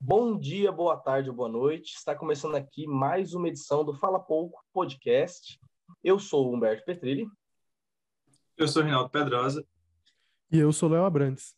Bom dia, boa tarde, boa noite. Está começando aqui mais uma edição do Fala Pouco Podcast. Eu sou o Humberto Petrilli. Eu sou o Rinaldo Pedrosa. E eu sou o Léo Abrantes.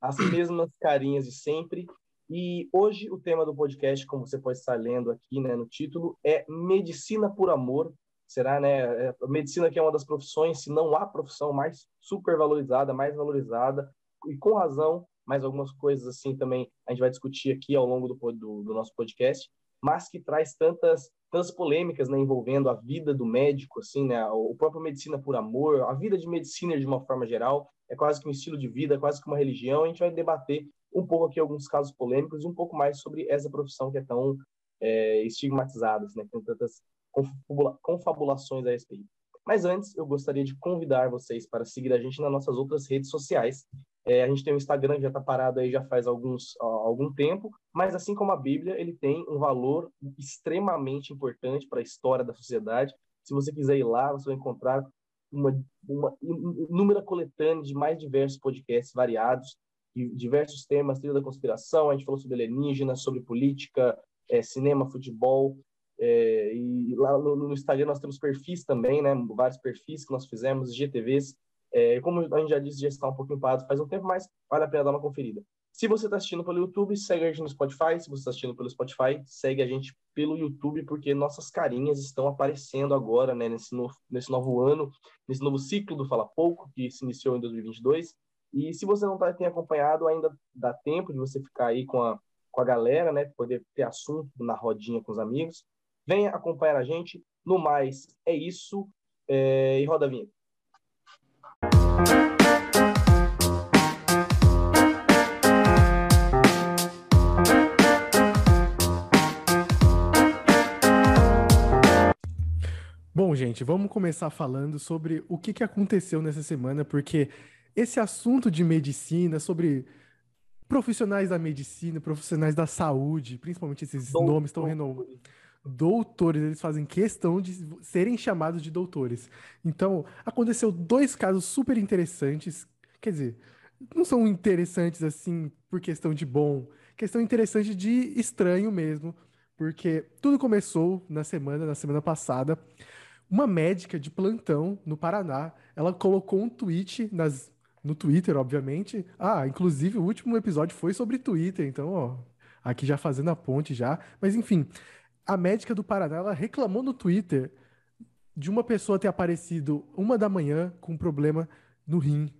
As mesmas carinhas de sempre. E hoje o tema do podcast, como você pode estar lendo aqui né, no título, é Medicina por Amor. Será, né? É, a medicina que é uma das profissões, se não há profissão mais supervalorizada, mais valorizada, e com razão, mais algumas coisas assim também a gente vai discutir aqui ao longo do, do, do nosso podcast, mas que traz tantas tantas polêmicas né, envolvendo a vida do médico, assim, né, o próprio medicina por amor, a vida de medicina de uma forma geral, é quase que um estilo de vida, é quase que uma religião. A gente vai debater um pouco aqui alguns casos polêmicos e um pouco mais sobre essa profissão que é tão é, estigmatizada, né, com tantas confabulações a respeito. Mas antes, eu gostaria de convidar vocês para seguir a gente nas nossas outras redes sociais. É, a gente tem o Instagram que já está parado aí já faz alguns, algum tempo, mas assim como a Bíblia, ele tem um valor extremamente importante para a história da sociedade. Se você quiser ir lá, você vai encontrar uma, uma inúmera coletânea de mais diversos podcasts variados, de diversos temas, trilha da conspiração, a gente falou sobre alienígenas, sobre política, é, cinema, futebol, é, e lá no, no, Instagram nós temos perfis também, né, vários perfis que nós fizemos, GTVs, é, como a gente já disse, já está um pouquinho parado faz um tempo, mas vale a pena dar uma conferida. Se você está assistindo pelo YouTube, segue a gente no Spotify. Se você está assistindo pelo Spotify, segue a gente pelo YouTube, porque nossas carinhas estão aparecendo agora, né, nesse, novo, nesse novo ano, nesse novo ciclo do Fala Pouco, que se iniciou em 2022. E se você não tá, tem acompanhado, ainda dá tempo de você ficar aí com a, com a galera, né, poder ter assunto na rodinha com os amigos. Venha acompanhar a gente. No mais, é isso. É... E roda a vinheta. Bom, gente, vamos começar falando sobre o que, que aconteceu nessa semana, porque esse assunto de medicina, sobre profissionais da medicina, profissionais da saúde, principalmente esses Doutor. nomes tão renomados doutores, eles fazem questão de serem chamados de doutores. Então, aconteceu dois casos super interessantes, quer dizer, não são interessantes assim por questão de bom, questão interessante de estranho mesmo, porque tudo começou na semana, na semana passada, uma médica de plantão no Paraná, ela colocou um tweet nas no Twitter, obviamente. Ah, inclusive o último episódio foi sobre Twitter, então, ó, aqui já fazendo a ponte já, mas enfim, a médica do Paraná ela reclamou no Twitter de uma pessoa ter aparecido uma da manhã com um problema no rim.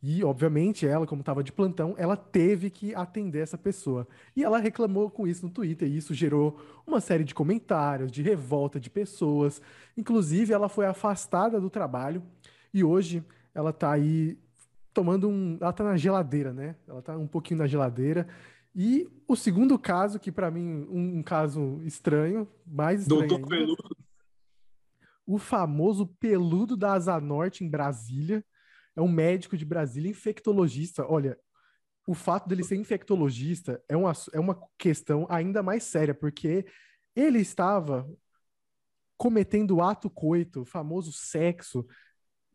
E, obviamente, ela, como estava de plantão, ela teve que atender essa pessoa. E ela reclamou com isso no Twitter, e isso gerou uma série de comentários, de revolta de pessoas. Inclusive, ela foi afastada do trabalho e hoje ela está aí tomando um. Ela está na geladeira, né? Ela está um pouquinho na geladeira. E o segundo caso, que para mim um, um, caso estranho, mais estranho Doutor ainda, Peludo. O famoso peludo da Asa Norte em Brasília. É um médico de Brasília, infectologista. Olha, o fato dele ser infectologista é uma, é uma questão ainda mais séria, porque ele estava cometendo ato coito, o famoso sexo,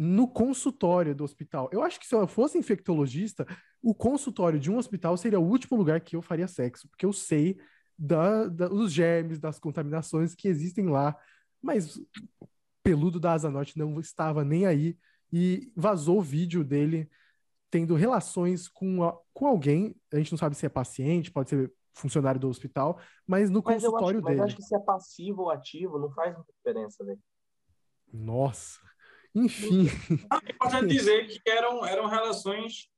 no consultório do hospital. Eu acho que se eu fosse infectologista, o consultório de um hospital seria o último lugar que eu faria sexo, porque eu sei da, da, dos germes, das contaminações que existem lá. Mas o peludo da Asa Norte não estava nem aí e vazou o vídeo dele tendo relações com, a, com alguém. A gente não sabe se é paciente, pode ser funcionário do hospital, mas no mas consultório acho, dele. Mas acho que se é passivo ou ativo não faz muita diferença, velho. Nossa. Enfim. É importante dizer que eram, eram relações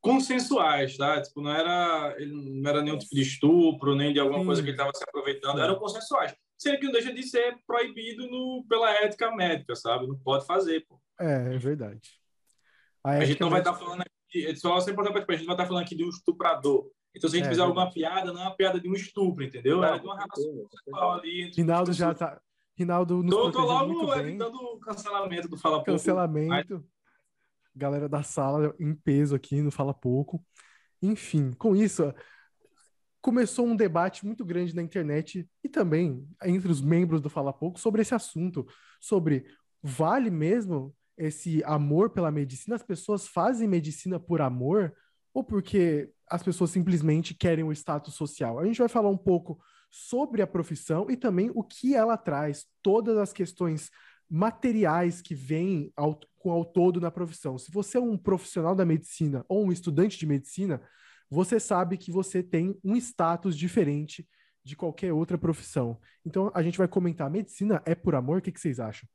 consensuais, tá? Tipo, não era, não era nenhum tipo de estupro, nem de alguma Sim. coisa que ele estava se aproveitando, eram consensuais. Sendo que não deixa de ser proibido no, pela ética médica, sabe? Não pode fazer, pô. É, é verdade. A, a gente não vai estar tá falando aqui, só sempre importante a gente vai estar tá falando aqui de um estuprador. Então, se a gente é, fizer alguma piada, não é uma piada de um estupro, entendeu? Não, é de uma relação sexual ali. Rinaldo já tá, Rinaldo nos tô, tô logo evitando o cancelamento do Fala Pouco. Cancelamento. Galera da sala em peso aqui no Fala Pouco. Enfim, com isso, começou um debate muito grande na internet e também entre os membros do Fala Pouco sobre esse assunto, sobre vale mesmo esse amor pela medicina? As pessoas fazem medicina por amor ou porque as pessoas simplesmente querem o status social. A gente vai falar um pouco sobre a profissão e também o que ela traz, todas as questões materiais que vêm ao, ao todo na profissão. Se você é um profissional da medicina ou um estudante de medicina, você sabe que você tem um status diferente de qualquer outra profissão. Então a gente vai comentar: medicina é por amor? O que, que vocês acham?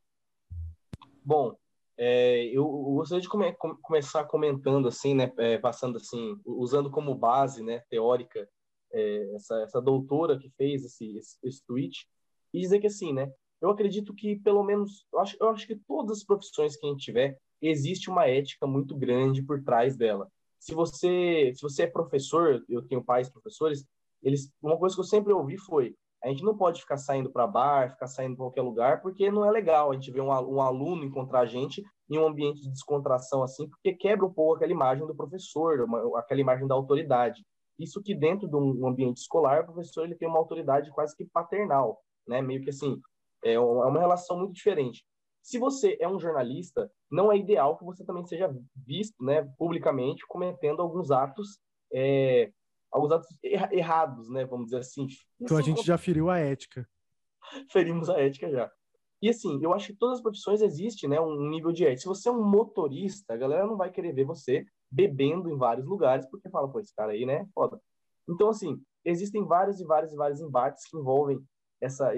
Bom, é, eu, gostaria de come, começar comentando assim, né, é, passando assim, usando como base, né, teórica, é, essa, essa doutora que fez esse, esse, esse, tweet e dizer que assim, né, eu acredito que pelo menos, eu acho, eu acho que todas as profissões que a gente tiver existe uma ética muito grande por trás dela. Se você, se você é professor, eu tenho pais professores, eles, uma coisa que eu sempre ouvi foi a gente não pode ficar saindo para bar, ficar saindo para qualquer lugar, porque não é legal a gente ver um, um, aluno encontrar a gente em um ambiente de descontração assim, porque quebra um pouco aquela imagem do professor, uma, aquela imagem da autoridade. Isso que dentro de um ambiente escolar, o professor ele tem uma autoridade quase que paternal, né? Meio que assim, é uma é relação muito diferente. Se você é um jornalista, não é ideal que você também seja visto, né, publicamente cometendo alguns atos é, alguns atos errados, né? Vamos dizer assim. Então a gente já feriu a ética. Ferimos a ética já. E assim, eu acho que todas as profissões existe, né, um nível de ética. Se você é um motorista, a galera não vai querer ver você bebendo em vários lugares, porque fala, pô, esse cara aí, né, foda. Então, assim, existem vários e vários e vários embates que envolvem essa,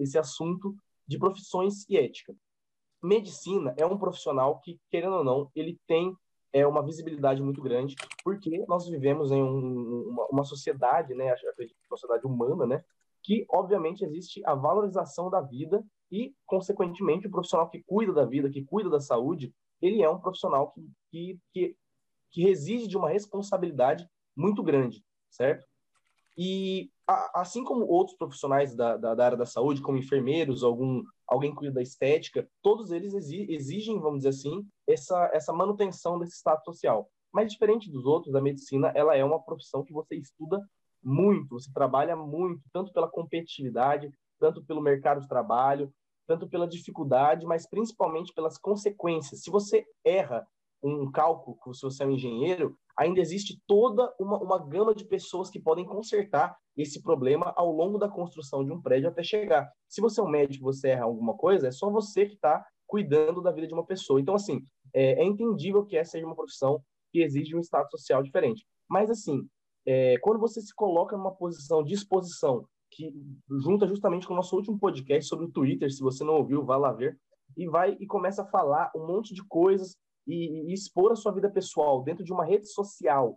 esse assunto de profissões e ética. Medicina é um profissional que, querendo ou não, ele tem é uma visibilidade muito grande, porque nós vivemos em um, uma, uma, sociedade, né, acredito, sociedade humana, né, que obviamente existe a valorização da vida e, consequentemente, o profissional que cuida da vida, que cuida da saúde, ele é um profissional que, que, que, que reside de uma responsabilidade muito grande, certo? E assim como outros profissionais da, da, da, área da saúde, como enfermeiros, algum, alguém cuida da estética, todos eles exigem, vamos dizer assim, essa, essa manutenção desse status social. Mas diferente dos outros, a medicina ela é uma profissão que você estuda muito, você trabalha muito, tanto pela competitividade, tanto pelo mercado de trabalho, tanto pela dificuldade, mas principalmente pelas consequências. Se você erra um cálculo, se você é um engenheiro, ainda existe toda uma, uma gama de pessoas que podem consertar esse problema ao longo da construção de um prédio até chegar. Se você é um médico você erra alguma coisa, é só você que está cuidando da vida de uma pessoa. Então, assim, é, é, entendível que essa seja uma profissão que exige um status social diferente. Mas, assim, é, quando você se coloca numa posição de exposição, que junta justamente com o nosso último podcast sobre o Twitter, se você não ouviu, vá lá ver, e vai e começa a falar um monte de coisas e, e expor a sua vida pessoal dentro de uma rede social,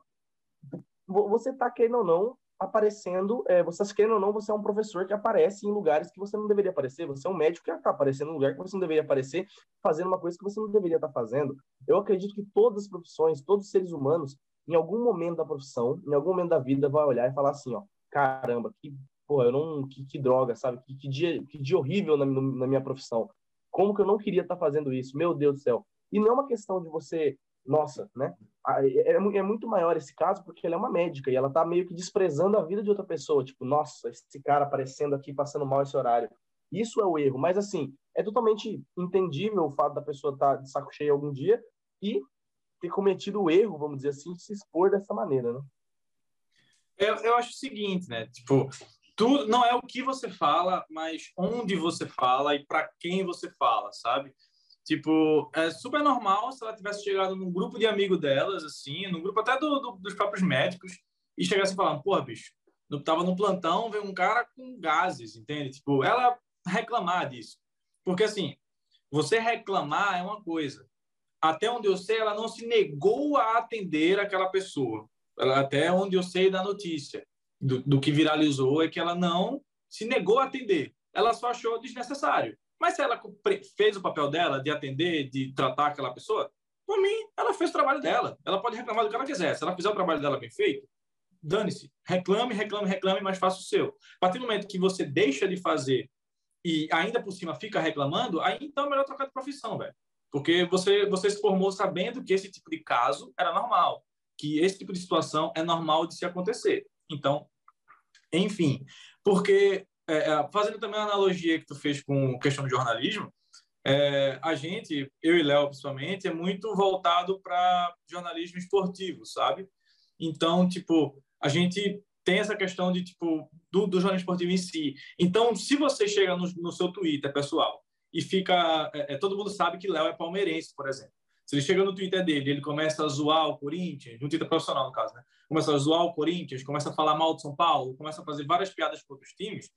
você está querendo ou não aparecendo, é, você está querendo ou não, você é um professor que aparece em lugares que você não deveria aparecer, você é um médico que está aparecendo em lugar que você não deveria aparecer, fazendo uma coisa que você não deveria estar tá fazendo. Eu acredito que todas as profissões, todos os seres humanos, em algum momento da profissão, em algum momento da vida, vai olhar e falar assim, ó, caramba, que pô, eu não, que, que droga, sabe? Que, que, dia, que dia horrível na, na minha profissão. Como que eu não queria estar tá fazendo isso? Meu Deus do céu. E não é uma questão de você, nossa, né? É, é, muito maior esse caso porque ela é uma médica e ela tá meio que desprezando a vida de outra pessoa. Tipo, nossa, esse cara aparecendo aqui, passando mal esse horário. Isso é o erro. Mas, assim, é totalmente entendível o fato da pessoa estar tá de saco cheio algum dia e ter cometido o erro, vamos dizer assim, de se expor dessa maneira, né? Eu, eu acho o seguinte, né? Tipo, tudo não é o que você fala, mas onde você fala e para quem você fala, sabe? Tipo, é super normal se ela tivesse chegado num grupo de amigos delas, assim, num grupo até do, do, dos próprios médicos, e chegasse falando, porra, bicho, eu tava no plantão, veio um cara com gases, entende? Tipo, ela reclamar disso. Porque, assim, você reclamar é uma coisa. Até onde eu sei, ela não se negou a atender aquela pessoa. Ela, até onde eu sei da notícia, do, do que viralizou, é que ela não se negou a atender. Ela só achou desnecessário. Mas se ela fez o papel dela de atender, de tratar aquela pessoa, por mim, ela fez o trabalho dela. Ela pode reclamar do que ela quiser. Se ela fizer o trabalho dela bem feito, dane-se. Reclame, reclame, reclame, mas faça o seu. A partir do momento que você deixa de fazer e ainda por cima fica reclamando, aí então é melhor trocar de profissão, velho. Porque você, você se formou sabendo que esse tipo de caso era normal, que esse tipo de situação é normal de se acontecer. Então, enfim, porque é, é, fazendo também a analogia que tu fez com questão de jornalismo, é, a gente, eu e Léo principalmente, é muito voltado para jornalismo esportivo, sabe? Então, tipo, a gente tem essa questão de tipo do, do jornalismo esportivo em si. Então, se você chega no, no seu Twitter pessoal e fica, é, é todo mundo sabe que Léo é palmeirense, por exemplo. Se ele chega no Twitter dele, ele começa a zoar o Corinthians, no Twitter profissional no caso, né? Começa a zoar o Corinthians, começa a falar mal do São Paulo, começa a fazer várias piadas com outros times.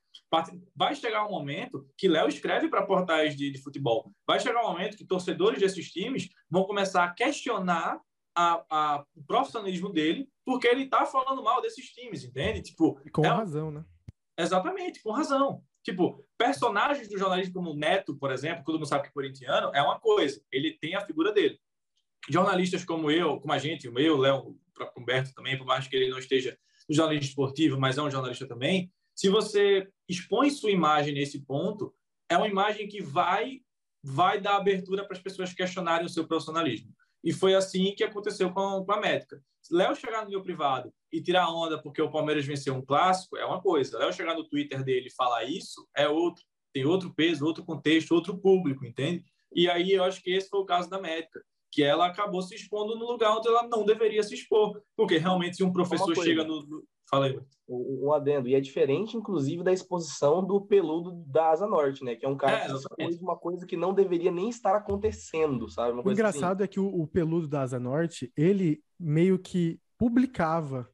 Vai chegar um momento que Léo escreve para portais de, de futebol. Vai chegar um momento que torcedores desses times vão começar a questionar a, a, o profissionalismo dele, porque ele está falando mal desses times, entende? Tipo, e com é, razão, né? Exatamente, com razão. Tipo, personagens do jornalismo como o Neto, por exemplo, todo mundo sabe que é corintiano, é uma coisa, ele tem a figura dele. Jornalistas como eu, como a gente, o meu, o Léo, o próprio Humberto também, por mais que ele não esteja no jornalismo esportivo, mas é um jornalista também, se você expõe sua imagem nesse ponto, é uma imagem que vai vai dar abertura para as pessoas questionarem o seu profissionalismo. E foi assim que aconteceu com, com a médica. Léo chegar no meu privado e tirar onda porque o Palmeiras venceu um clássico é uma coisa. Léo chegar no Twitter dele e falar isso é outro. Tem outro peso, outro contexto, outro público, entende? E aí eu acho que esse foi o caso da médica, que ela acabou se expondo no lugar onde ela não deveria se expor. Porque realmente, se um professor chega no, no Fala aí. Um, adendo. E é diferente, inclusive, da exposição do peludo da Asa Norte, né? Que é um cara é, que expôs uma coisa que não deveria nem estar acontecendo, sabe? o engraçado assim. é que o, o, peludo da Asa Norte, ele meio que publicava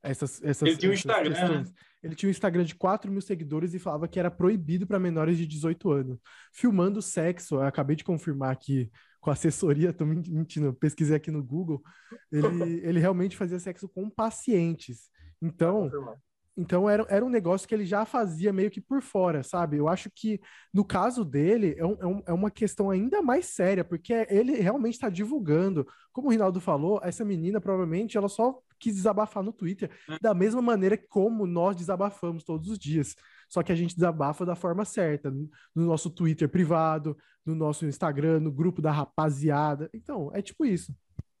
essas, essas Ele tinha um Instagram, né? questões. Ele tinha um Instagram de 4 mil seguidores e falava que era proibido para menores de 18 anos. Filmando sexo, eu acabei de confirmar aqui com assessoria, tô mentindo, pesquisei aqui no Google. Ele, ele realmente fazia sexo com pacientes. Então, então era, era um negócio que ele já fazia meio que por fora, sabe? Eu acho que no caso dele é, um, é, é uma questão ainda mais séria, porque ele realmente está divulgando. Como o Rinaldo falou, essa menina provavelmente ela só quis desabafar no Twitter, é. da mesma maneira como nós desabafamos todos os dias. Só que a gente desabafa da forma certa, no nosso Twitter privado, no nosso Instagram, no grupo da rapaziada. Então, é tipo isso.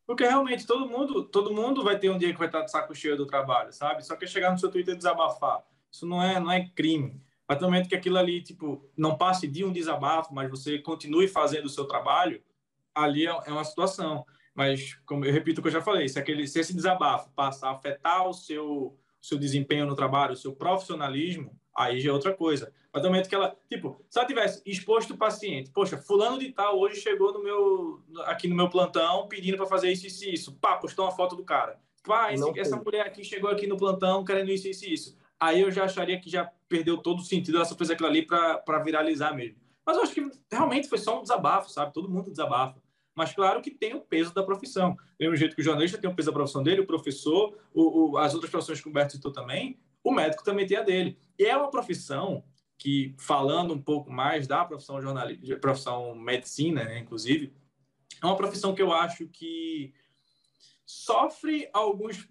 Porque realmente todo mundo, todo mundo vai ter um dia que vai estar de saco cheio do trabalho, sabe? Só que chegar no seu Twitter e desabafar. Isso não é, não é crime. Do momento que aquilo ali, tipo, não passe de um desabafo, mas você continue fazendo o seu trabalho, ali é, é uma situação. Mas, como eu repito o que eu já falei, se, aquele, se esse desabafo passar a afetar o seu, o seu desempenho no trabalho, o seu profissionalismo, aí já é outra coisa. Mas no momento que ela, tipo, se ela tivesse exposto o paciente, poxa, fulano de tal hoje chegou no meu, aqui no meu plantão pedindo para fazer isso, isso e isso. Pá, postou uma foto do cara. Tipo, ah, esse, essa mulher aqui chegou aqui no plantão querendo isso, isso e isso. Aí eu já acharia que já perdeu todo o sentido ela só fez aquilo ali para viralizar mesmo. Mas eu acho que realmente foi só um desabafo, sabe? Todo mundo desabafa. Mas claro que tem o peso da profissão. Do mesmo jeito que o jornalista tem o peso da profissão dele, o professor, o, o, as outras profissões que o Humberto citou também, o médico também tem a dele. E é uma profissão que, falando um pouco mais da profissão jornalista, profissão medicina, né, inclusive, é uma profissão que eu acho que sofre alguns,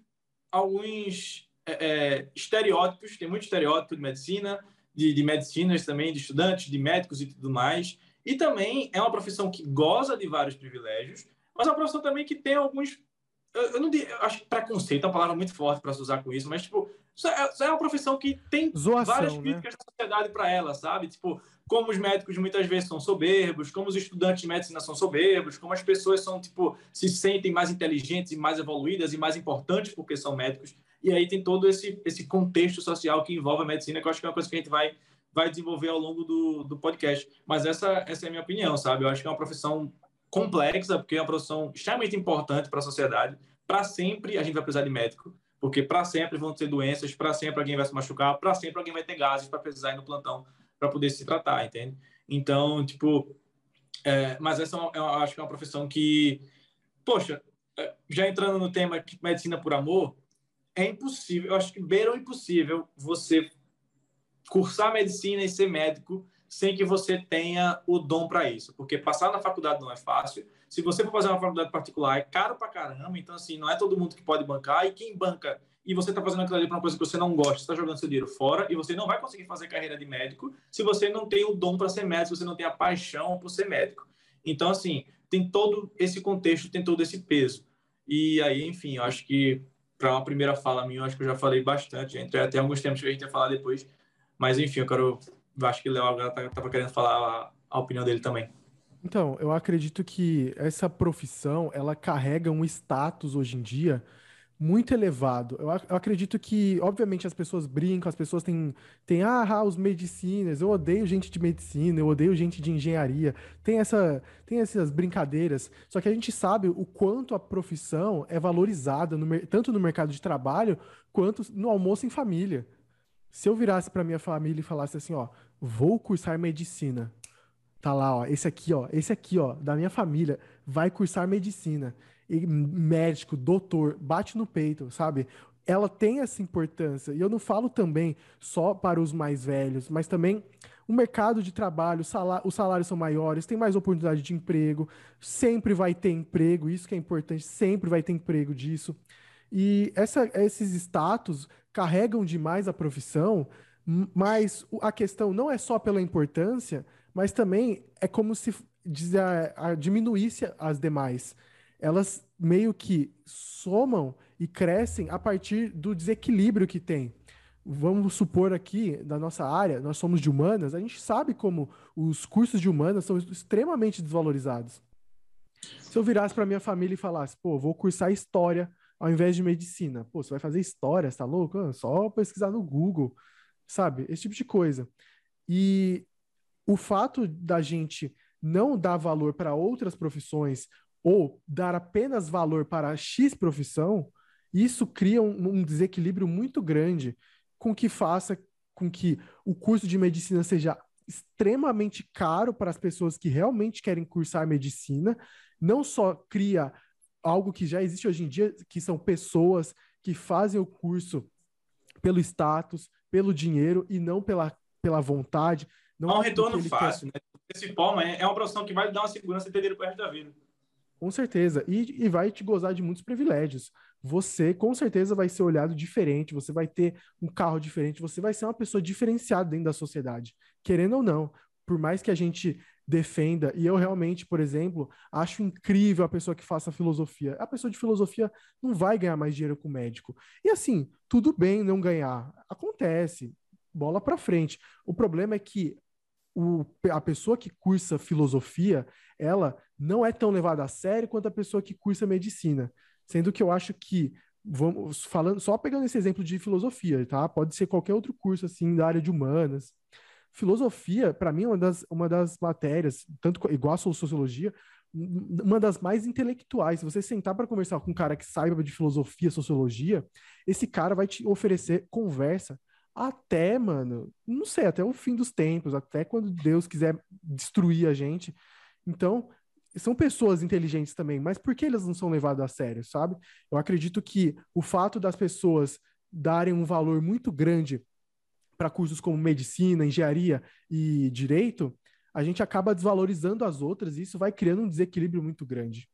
alguns é, é, estereótipos, tem muito estereótipo de medicina, de, de medicinas também, de estudantes, de médicos e tudo mais. E também é uma profissão que goza de vários privilégios, mas é uma profissão também que tem alguns. Eu, eu não eu acho que preconceito é uma palavra muito forte para se usar com isso, mas, tipo, isso é, isso é uma profissão que tem Zoação, várias né? críticas né? da sociedade para ela, sabe? Tipo, como os médicos muitas vezes são soberbos, como os estudantes de medicina são soberbos, como as pessoas são, tipo, se sentem mais inteligentes e mais evoluídas e mais importantes porque são médicos. E aí tem todo esse, esse contexto social que envolve a medicina, que eu acho que é uma coisa que a gente vai, vai desenvolver ao longo do, do podcast. Mas essa, essa é a minha opinião, sabe? Eu acho que é uma profissão complexa, porque é uma profissão extremamente importante para a sociedade. Para sempre a gente vai precisar de médico porque para sempre vão ter doenças, para sempre alguém vai se machucar, para sempre alguém vai ter gases para precisar ir no plantão para poder se tratar, entende? Então, tipo, é, mas essa é uma, eu acho que é uma profissão que, poxa, é, já entrando no tema medicina por amor, é impossível, eu acho que beira o impossível você cursar medicina e ser médico sem que você tenha o dom para isso, porque passar na faculdade não é fácil. Se você for fazer uma faculdade particular, é caro para caramba, então assim, não é todo mundo que pode bancar e quem banca e você está fazendo aquilo ali para uma coisa que você não gosta, está jogando seu dinheiro fora e você não vai conseguir fazer carreira de médico se você não tem o dom para ser médico, se você não tem a paixão por ser médico. Então, assim, tem todo esse contexto, tem todo esse peso. E aí, enfim, eu acho que para uma primeira fala minha, eu acho que eu já falei bastante, entre até alguns tempos que a gente ia falar depois. Mas, enfim, eu quero acho que o Léo agora estava tá, querendo falar a, a opinião dele também. Então, eu acredito que essa profissão, ela carrega um status hoje em dia muito elevado. Eu, eu, acredito que, obviamente, as pessoas brincam, as pessoas têm, têm ah, ah, os medicinas, eu odeio gente de medicina, eu odeio gente de engenharia. Tem, essa, tem essas brincadeiras. Só que a gente sabe o quanto a profissão é valorizada, no, tanto no mercado de trabalho, quanto no almoço em família. Se eu virasse para minha família e falasse assim, ó, vou cursar medicina. Tá lá, ó, esse aqui, ó, esse aqui, ó, da minha família, vai cursar medicina e médico, doutor, bate no peito, sabe? Ela tem essa importância. E eu não falo também só para os mais velhos, mas também o mercado de trabalho, os salários são maiores, tem mais oportunidade de emprego, sempre vai ter emprego, isso que é importante, sempre vai ter emprego disso. E essa, esses status carregam demais a profissão, mas a questão não é só pela importância, mas também é como se diminuísse as demais elas meio que somam e crescem a partir do desequilíbrio que tem. Vamos supor aqui, da nossa área, nós somos de humanas, a gente sabe como os cursos de humanas são extremamente desvalorizados. Se eu virasse para minha família e falasse, pô, vou cursar história ao invés de medicina. Pô, você vai fazer história, você tá louco? Ah, só pesquisar no Google, sabe? Esse tipo de coisa. E o fato da gente não dar valor para outras profissões ou dar apenas valor para X profissão, isso cria um, um desequilíbrio muito grande com que faça com que o curso de medicina seja extremamente caro para as pessoas que realmente querem cursar medicina, não só cria algo que já existe hoje em dia, que são pessoas que fazem o curso pelo status, pelo dinheiro e não pela, pela vontade. Não é um retorno fácil, quer. né? Esse palma é uma profissão que vai dar uma segurança e ter dinheiro o resto da vida. Com certeza. E, e vai te gozar de muitos privilégios. Você, com certeza, vai ser olhado diferente, você vai ter um carro diferente, você vai ser uma pessoa diferenciada dentro da sociedade, querendo ou não. Por mais que a gente defenda, e eu realmente, por exemplo, acho incrível a pessoa que faça filosofia. A pessoa de filosofia não vai ganhar mais dinheiro com o médico. E assim, tudo bem não ganhar. Acontece. Bola para frente. O problema é que o, a pessoa que cursa filosofia, ela não é tão levada a sério quanto a pessoa que cursa medicina. Sendo que eu acho que, vamos falando, só pegando esse exemplo de filosofia, tá? Pode ser qualquer outro curso, assim, da área de humanas. Filosofia, para mim, é uma das, uma das matérias, tanto igual a sociologia, uma das mais intelectuais. Se você sentar para conversar com um cara que saiba de filosofia, sociologia, esse cara vai te oferecer conversa até, mano, não sei, até o fim dos tempos, até quando Deus quiser destruir a gente. Então, são pessoas inteligentes também, mas por que elas não são levadas a sério, sabe? Eu acredito que o fato das pessoas darem um valor muito grande para cursos como medicina, engenharia e direito, a gente acaba desvalorizando as outras e isso vai criando um desequilíbrio muito grande.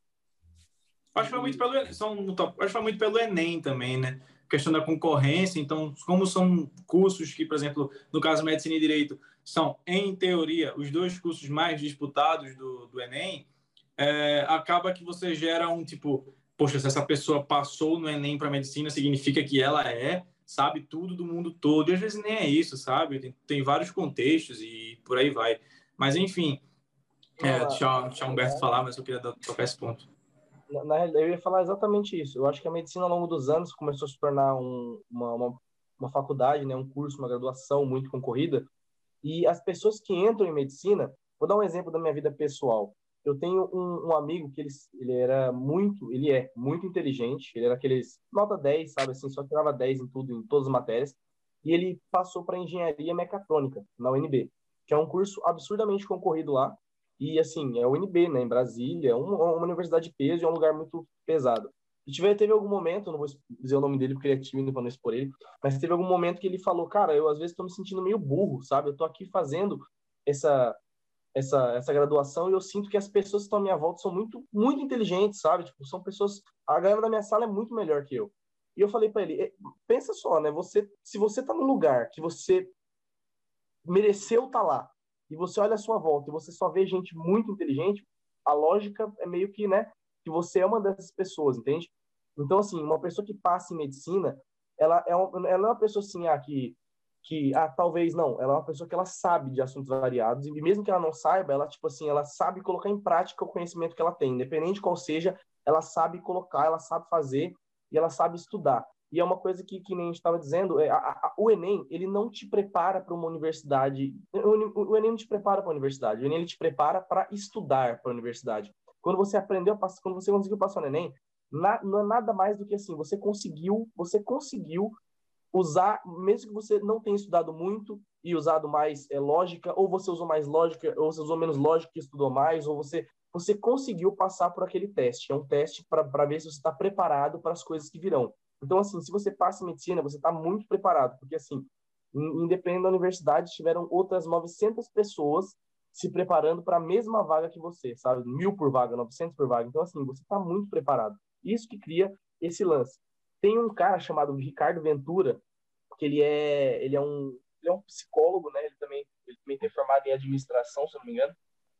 Acho que foi muito pelo, acho que foi muito pelo Enem também, né? Questão da concorrência. Então, como são cursos que, por exemplo, no caso Medicina e Direito, são, em teoria, os dois cursos mais disputados do, do Enem, é, acaba que você gera um tipo, poxa, se essa pessoa passou no Enem para Medicina, significa que ela é, sabe tudo do mundo todo. E às vezes nem é isso, sabe? Tem, tem vários contextos e por aí vai. Mas, enfim, é, deixa, deixa o Humberto falar, mas eu queria tocar esse ponto na realidade, eu ia falar exatamente isso. Eu acho que a medicina, ao longo dos anos, começou a se tornar um, uma, uma, uma, faculdade, né, um curso, uma graduação muito concorrida. E as pessoas que entram em medicina, vou dar um exemplo da minha vida pessoal. Eu tenho um, um amigo que ele, ele era muito, ele é muito inteligente, ele era aqueles nota 10, sabe assim, só tirava 10 em tudo, em todas as matérias. E ele passou para engenharia mecatrônica na UNB, que é um curso absurdamente concorrido lá. E, assim, é o UNB, né, em Brasília, é uma, uma universidade de peso e é um lugar muito pesado. E tiver, teve algum momento, não vou dizer o nome dele porque ele é tímido para não expor ele, mas teve algum momento que ele falou, cara, eu às vezes estou me sentindo meio burro, sabe? Eu estou aqui fazendo essa, essa, essa graduação e eu sinto que as pessoas que estão à minha volta são muito, muito inteligentes, sabe? Tipo, são pessoas. A galera da minha sala é muito melhor que eu. E eu falei para ele, pensa só, né? Você, se você está num lugar que você mereceu estar tá lá, e você olha a sua volta e você só vê gente muito inteligente, a lógica é meio que, né, que você é uma dessas pessoas, entende? Então, assim, uma pessoa que passa em medicina, ela é, ela é uma pessoa, assim, ah, que, que, ah, talvez não, ela é uma pessoa que ela sabe de assuntos variados, e mesmo que ela não saiba, ela, tipo assim, ela sabe colocar em prática o conhecimento que ela tem, independente de qual seja, ela sabe colocar, ela sabe fazer, e ela sabe estudar. E é uma coisa que, que nem a gente estava dizendo, é, a, a, o Enem, ele não te prepara para uma universidade, o, o, Enem não te prepara para a universidade, o Enem ele te prepara para estudar para a universidade. Quando você aprendeu, quando você conseguiu passar no Enem, na, não é nada mais do que assim, você conseguiu, você conseguiu usar, mesmo que você não tenha estudado muito e usado mais é, lógica, ou você usou mais lógica, ou você usou menos lógica e estudou mais, ou você você conseguiu passar por aquele teste. É um teste para ver se você está preparado para as coisas que virão. Então, assim, se você passa em medicina, você está muito preparado, porque, assim, independente da universidade, tiveram outras 900 pessoas se preparando para a mesma vaga que você, sabe? Mil por vaga, 900 por vaga. Então, assim, você está muito preparado. Isso que cria esse lance. Tem um cara chamado Ricardo Ventura, que ele é, ele é um, ele é um psicólogo, né? Ele também, ele também tem formado em administração, se não me engano.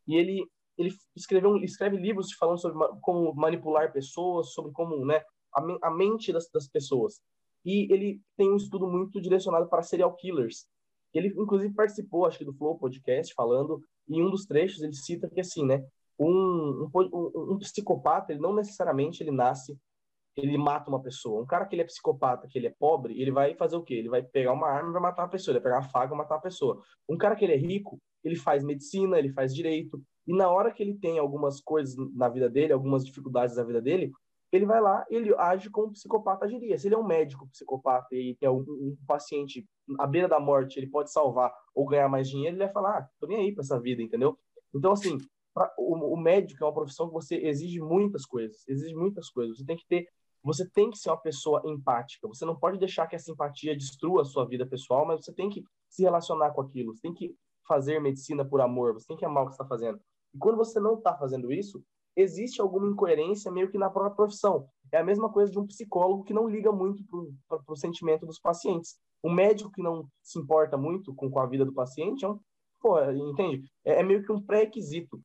E ele, ele escreveu, escreve livros falando sobre como manipular pessoas, sobre como, né, a, a mente das, das pessoas. E ele tem um estudo muito direcionado para serial killers. Ele, inclusive, participou, acho que, do Flow Podcast, falando, e em um dos trechos ele cita que, assim, né, um, um, um, psicopata, ele não necessariamente ele nasce, ele mata uma pessoa. Um cara que ele é psicopata, que ele é pobre, ele vai fazer o quê? Ele vai pegar uma arma e vai matar uma pessoa, ele vai pegar uma faca e matar uma pessoa. Um cara que ele é rico, ele faz medicina, ele faz direito, e na hora que ele tem algumas coisas na vida dele, algumas dificuldades na vida dele, ele vai lá ele age como um psicopata agiria. Se ele é um médico psicopata e tem um, um, paciente à beira da morte, ele pode salvar ou ganhar mais dinheiro, ele vai falar, ah, tô nem aí para essa vida, entendeu? Então, assim, pra, o, o, médico é uma profissão que você exige muitas coisas, exige muitas coisas. Você tem que ter, você tem que ser uma pessoa empática. Você não pode deixar que essa empatia destrua a sua vida pessoal, mas você tem que se relacionar com aquilo. Você tem que fazer medicina por amor. Você tem que amar o que está fazendo. E quando você não está fazendo isso, existe alguma incoerência meio que na própria profissão. É a mesma coisa de um psicólogo que não liga muito para o sentimento dos pacientes. Um médico que não se importa muito com, com a vida do paciente é um, pô, entende? É, é meio que um pré-requisito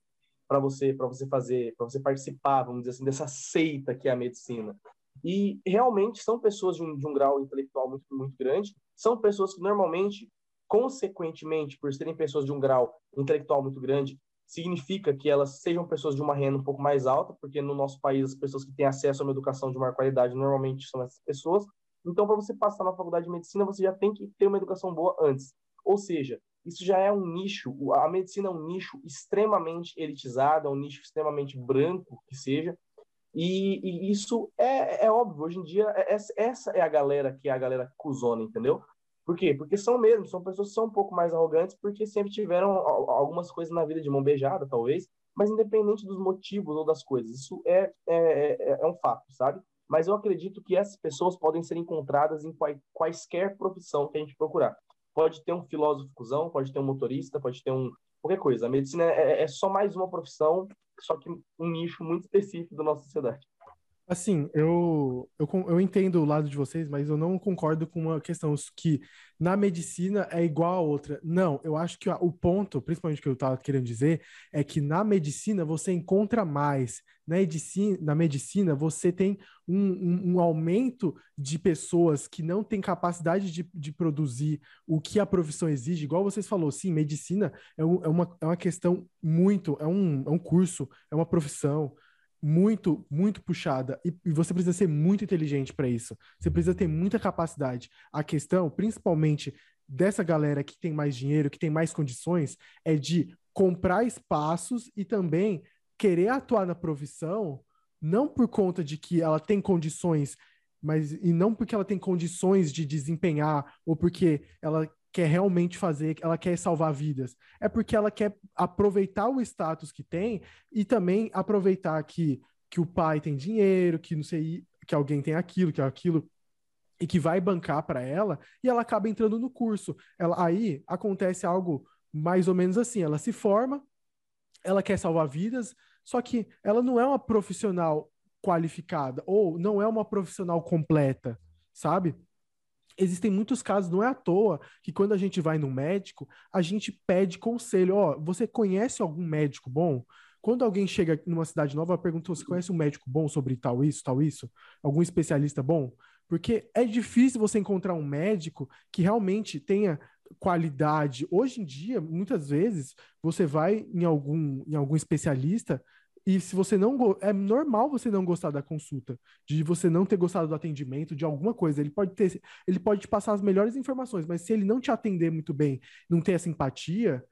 para você para você fazer, para você participar, vamos dizer assim, dessa seita que é a medicina. E realmente são pessoas de um, de um grau intelectual muito muito grande, são pessoas que normalmente consequentemente, por serem pessoas de um grau intelectual muito grande, significa que elas sejam pessoas de uma renda um pouco mais alta, porque no nosso país as pessoas que têm acesso a uma educação de maior qualidade normalmente são essas pessoas. Então, para você passar na faculdade de medicina, você já tem que ter uma educação boa antes. Ou seja, isso já é um nicho, a medicina é um nicho extremamente elitizado, é um nicho extremamente branco, que seja, e, e isso é, é, óbvio, hoje em dia, é, essa é a galera que é a galera cuzona, entendeu? Por quê? Porque são mesmo, são pessoas que são um pouco mais arrogantes porque sempre tiveram algumas coisas na vida de mão beijada, talvez, mas independente dos motivos ou das coisas, isso é, é, é, é um fato, sabe? Mas eu acredito que essas pessoas podem ser encontradas em quaisquer profissão que a gente procurar. Pode ter um filósofo cuzão, pode ter um motorista, pode ter um qualquer coisa. A medicina é, é só mais uma profissão, só que um nicho muito específico da nossa sociedade. Assim, eu, eu, eu entendo o lado de vocês, mas eu não concordo com uma questão que na medicina é igual a outra. Não, eu acho que o ponto, principalmente que eu estava querendo dizer, é que na medicina você encontra mais. Na medicina, na medicina você tem um, um, um aumento de pessoas que não têm capacidade de, de produzir o que a profissão exige. Igual vocês falou, sim, medicina é, um, é, uma, é uma questão muito, é um, é um curso, é uma profissão muito, muito puxada e, e você precisa ser muito inteligente para isso. Você precisa ter muita capacidade. A questão, principalmente dessa galera que tem mais dinheiro, que tem mais condições, é de comprar espaços e também querer atuar na profissão, não por conta de que ela tem condições, mas e não porque ela tem condições de desempenhar ou porque ela quer realmente fazer, ela quer salvar vidas. É porque ela quer aproveitar o status que tem e também aproveitar que, que o pai tem dinheiro, que não sei, que alguém tem aquilo, que é aquilo e que vai bancar para ela, e ela acaba entrando no curso. Ela aí acontece algo mais ou menos assim, ela se forma, ela quer salvar vidas, só que ela não é uma profissional qualificada ou não é uma profissional completa, sabe? Existem muitos casos, não é à toa que quando a gente vai no médico, a gente pede conselho. Ó, oh, você conhece algum médico bom? Quando alguém chega numa cidade nova, pergunta: você conhece um médico bom sobre tal isso, tal isso? Algum especialista bom? Porque é difícil você encontrar um médico que realmente tenha qualidade. Hoje em dia, muitas vezes, você vai em algum, em algum especialista E se você não. É normal você não gostar da consulta, de você não ter gostado do atendimento, de alguma coisa. Ele pode ter. Ele pode te passar as melhores informações, mas se ele não te atender muito bem, não ter essa empatia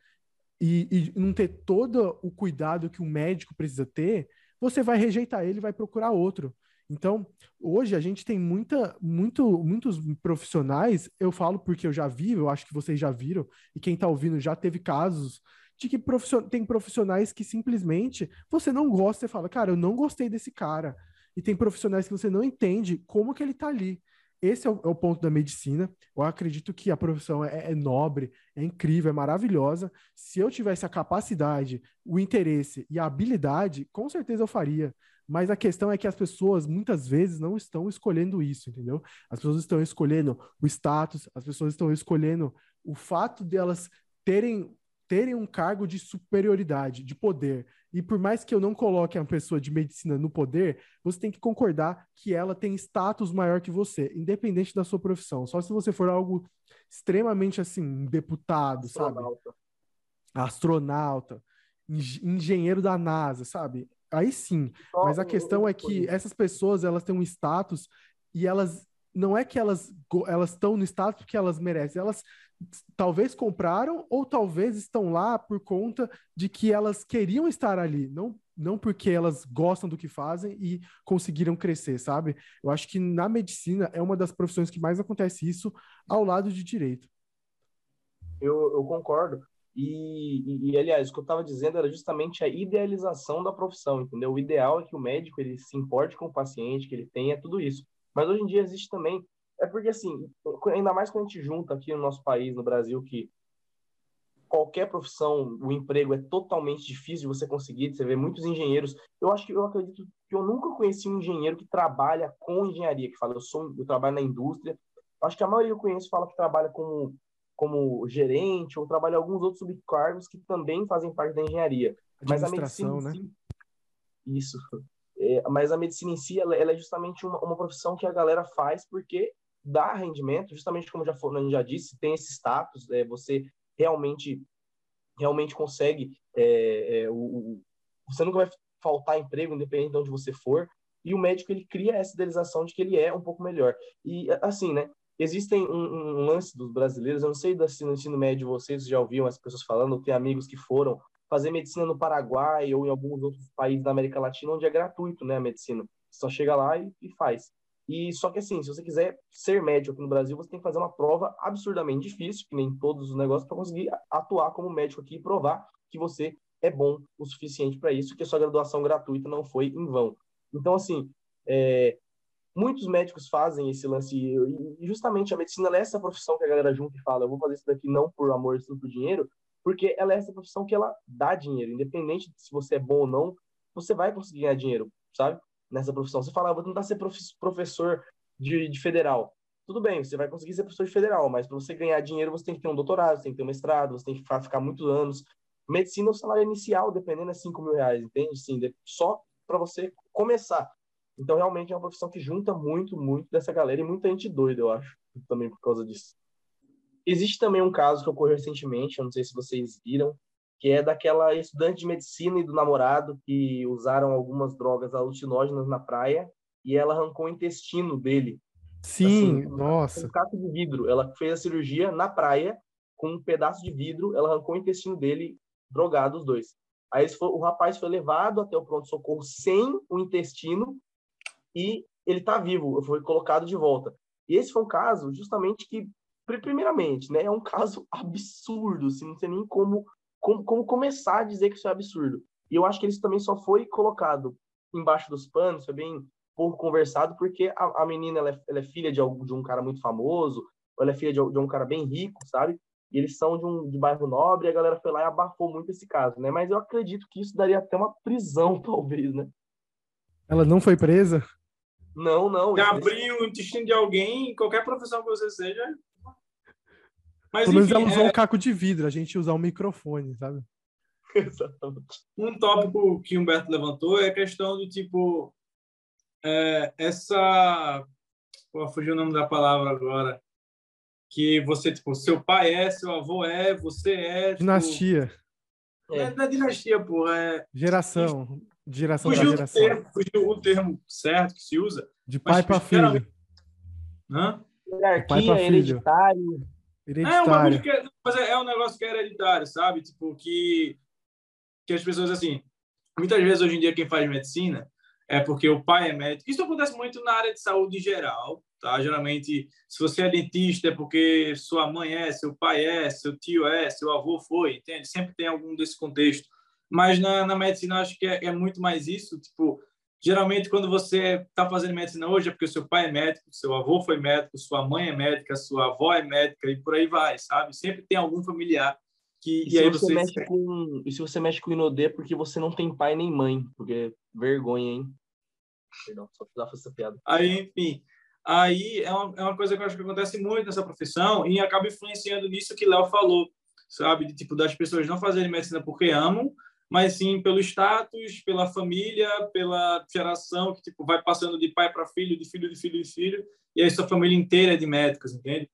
e, e não ter todo o cuidado que um médico precisa ter, você vai rejeitar ele e vai procurar outro. Então, hoje a gente tem muita, muito, muitos profissionais, eu falo porque eu já vi, eu acho que vocês já viram, e quem está ouvindo já teve casos de que profission... tem profissionais que simplesmente você não gosta, você fala, cara, eu não gostei desse cara. E tem profissionais que você não entende como que ele está ali. Esse é o, é o, ponto da medicina. Eu acredito que a profissão é, é, nobre, é incrível, é maravilhosa. Se eu tivesse a capacidade, o interesse e a habilidade, com certeza eu faria. Mas a questão é que as pessoas muitas vezes não estão escolhendo isso, entendeu? As pessoas estão escolhendo o status, as pessoas estão escolhendo o fato delas terem terem um cargo de superioridade, de poder. E por mais que eu não coloque uma pessoa de medicina no poder, você tem que concordar que ela tem status maior que você, independente da sua profissão. Só se você for algo extremamente assim, um deputado, Astronauta. sabe? Astronauta, engenheiro da NASA, sabe? Aí sim. Mas a questão é que essas pessoas, elas têm um status e elas não é que elas elas estão no status porque elas merecem, elas talvez compraram ou talvez estão lá por conta de que elas queriam estar ali, não não porque elas gostam do que fazem e conseguiram crescer, sabe? Eu acho que na medicina é uma das profissões que mais acontece isso ao lado de direito. Eu, eu concordo. E, e, e, aliás, o que eu estava dizendo era justamente a idealização da profissão, entendeu? O ideal é que o médico ele se importe com o paciente, que ele tenha tudo isso. Mas hoje em dia existe também é porque, assim, ainda mais quando a gente junta aqui no nosso país, no Brasil, que qualquer profissão, o emprego é totalmente difícil de você conseguir. Você vê muitos engenheiros. Eu acho que eu acredito que eu nunca conheci um engenheiro que trabalha com engenharia, que fala, eu sou, eu trabalho na indústria. Eu acho que a maioria eu conheço fala que trabalha como como gerente ou trabalha em alguns outros subcargos que também fazem parte da engenharia. Mas a medicina né? Si, isso. É, mas a medicina em si, ela, ela é justamente uma, uma profissão que a galera faz porque dá rendimento, justamente como já já disse, tem esse status, é, você realmente realmente consegue, é, é, o, você nunca vai faltar emprego, independente de onde você for, e o médico ele cria essa idealização de que ele é um pouco melhor. E assim, né? Existem um, um lance dos brasileiros, eu não sei do ensino médio vocês já ouviram as pessoas falando, tem amigos que foram fazer medicina no Paraguai ou em alguns outros países da América Latina onde é gratuito, né, a medicina. Só chega lá e, e faz. E só que assim, se você quiser ser médico aqui no Brasil, você tem que fazer uma prova absurdamente difícil, que nem todos os negócios, para conseguir atuar como médico aqui e provar que você é bom o suficiente para isso, que a sua graduação gratuita não foi em vão. Então, assim, é, muitos médicos fazem esse lance, e justamente a medicina é essa profissão que a galera junta e fala, eu vou fazer isso daqui não por amor, sim por dinheiro, porque ela é essa profissão que ela dá dinheiro, independente de se você é bom ou não, você vai conseguir ganhar dinheiro, sabe? Nessa profissão. Você fala, ah, vou tentar ser professor de, de federal. Tudo bem, você vai conseguir ser professor de federal, mas para você ganhar dinheiro, você tem que ter um doutorado, você tem que ter um mestrado, você tem que ficar, ficar muitos anos. Medicina, o salário inicial, dependendo, é 5 mil reais, entende? Sim, só para você começar. Então, realmente é uma profissão que junta muito, muito dessa galera e muita gente doida, eu acho, também por causa disso. Existe também um caso que ocorreu recentemente, eu não sei se vocês viram, que é daquela estudante de medicina e do namorado que usaram algumas drogas alucinógenas na praia e ela arrancou o intestino dele. Sim, assim, nossa. Um caco de vidro. Ela fez a cirurgia na praia com um pedaço de vidro, ela arrancou o intestino dele, drogado os dois. Aí foi, o rapaz foi levado até o pronto-socorro sem o intestino e ele está vivo, foi colocado de volta. E esse foi um caso justamente que, primeiramente, né, é um caso absurdo, assim, não sei nem como como, como começar a dizer que isso é absurdo. E eu acho que isso também só foi colocado embaixo dos panos, foi bem pouco conversado, porque a, a menina ela é, ela é, filha de, de um cara muito famoso, ela é filha de, de, um cara bem rico, sabe? E eles são de um de bairro nobre, e a galera foi lá e abafou muito esse caso, né? Mas eu acredito que isso daria até uma prisão, talvez, né? Ela não foi presa? Não, não. Abrir o intestino de alguém, qualquer profissão que você seja, mas, Pelo menos ela usou é... um caco de vidro, a gente usar um microfone, sabe? Exatamente. Um tópico que Humberto levantou é a questão do tipo. É, essa. Pô, fugiu o nome da palavra agora. Que você, tipo, seu pai é, seu avô é, você é. Tipo... Dinastia. É. Não é dinastia, pô. É... Geração. De geração fugiu, para geração. O termo, fugiu o termo certo que se usa. De pai para filho. Hã? Hierarquia, hereditário. Hereditário. É, é, mas é, é um negócio que é hereditário, sabe? Tipo, que, que as pessoas, assim, muitas vezes hoje em dia quem faz medicina é porque o pai é médico. Isso acontece muito na área de saúde em geral, tá? Geralmente, se você é dentista é porque sua mãe é, seu pai é, seu tio é, seu avô foi, entende? Sempre tem algum desse contexto. Mas na, na medicina, acho que é, é muito mais isso, tipo, Geralmente, quando você está fazendo medicina hoje, é porque seu pai é médico, seu avô foi médico, sua mãe é médica, sua avó é médica e por aí vai, sabe? Sempre tem algum familiar que. E, e aí você, mexe com e se você mexe com o Inodê é porque você não tem pai nem mãe, porque vergonha, hein? Perdão, só precisava fazer essa piada. Aí, enfim. Aí é uma, é uma coisa que eu acho que acontece muito nessa profissão e acaba influenciando nisso que Léo falou, sabe? De, tipo, das pessoas não fazerem medicina porque amam, mas sim pelo status, pela família, pela geração que tipo vai passando de pai para filho, de filho de filho de filho, e aí sua família inteira é de médicos, entende?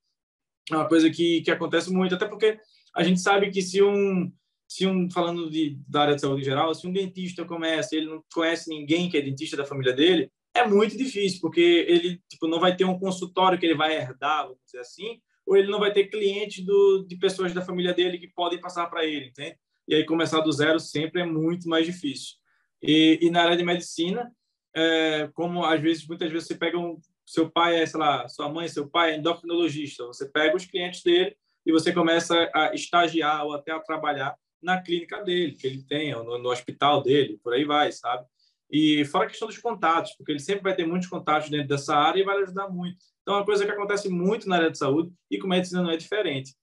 É uma coisa que, que acontece muito, até porque a gente sabe que se um se um falando de da área de saúde em geral, se um dentista começa, ele não conhece ninguém que é dentista da família dele, é muito difícil, porque ele tipo não vai ter um consultório que ele vai herdar, vamos dizer assim, ou ele não vai ter clientes do, de pessoas da família dele que podem passar para ele, entende? E aí começar do zero sempre é muito mais difícil. E, e na área de medicina, é, como às vezes, muitas vezes você pega um, seu pai é, sei lá, sua mãe, seu pai é endocrinologista, você pega os clientes dele e você começa a estagiar ou até a trabalhar na clínica dele, que ele tem, ou no, no hospital dele, por aí vai, sabe? E fora a questão dos contatos, porque ele sempre vai ter muitos contatos dentro dessa área e vai ajudar muito. Então, é uma coisa que acontece muito na área de saúde e com medicina não é diferente.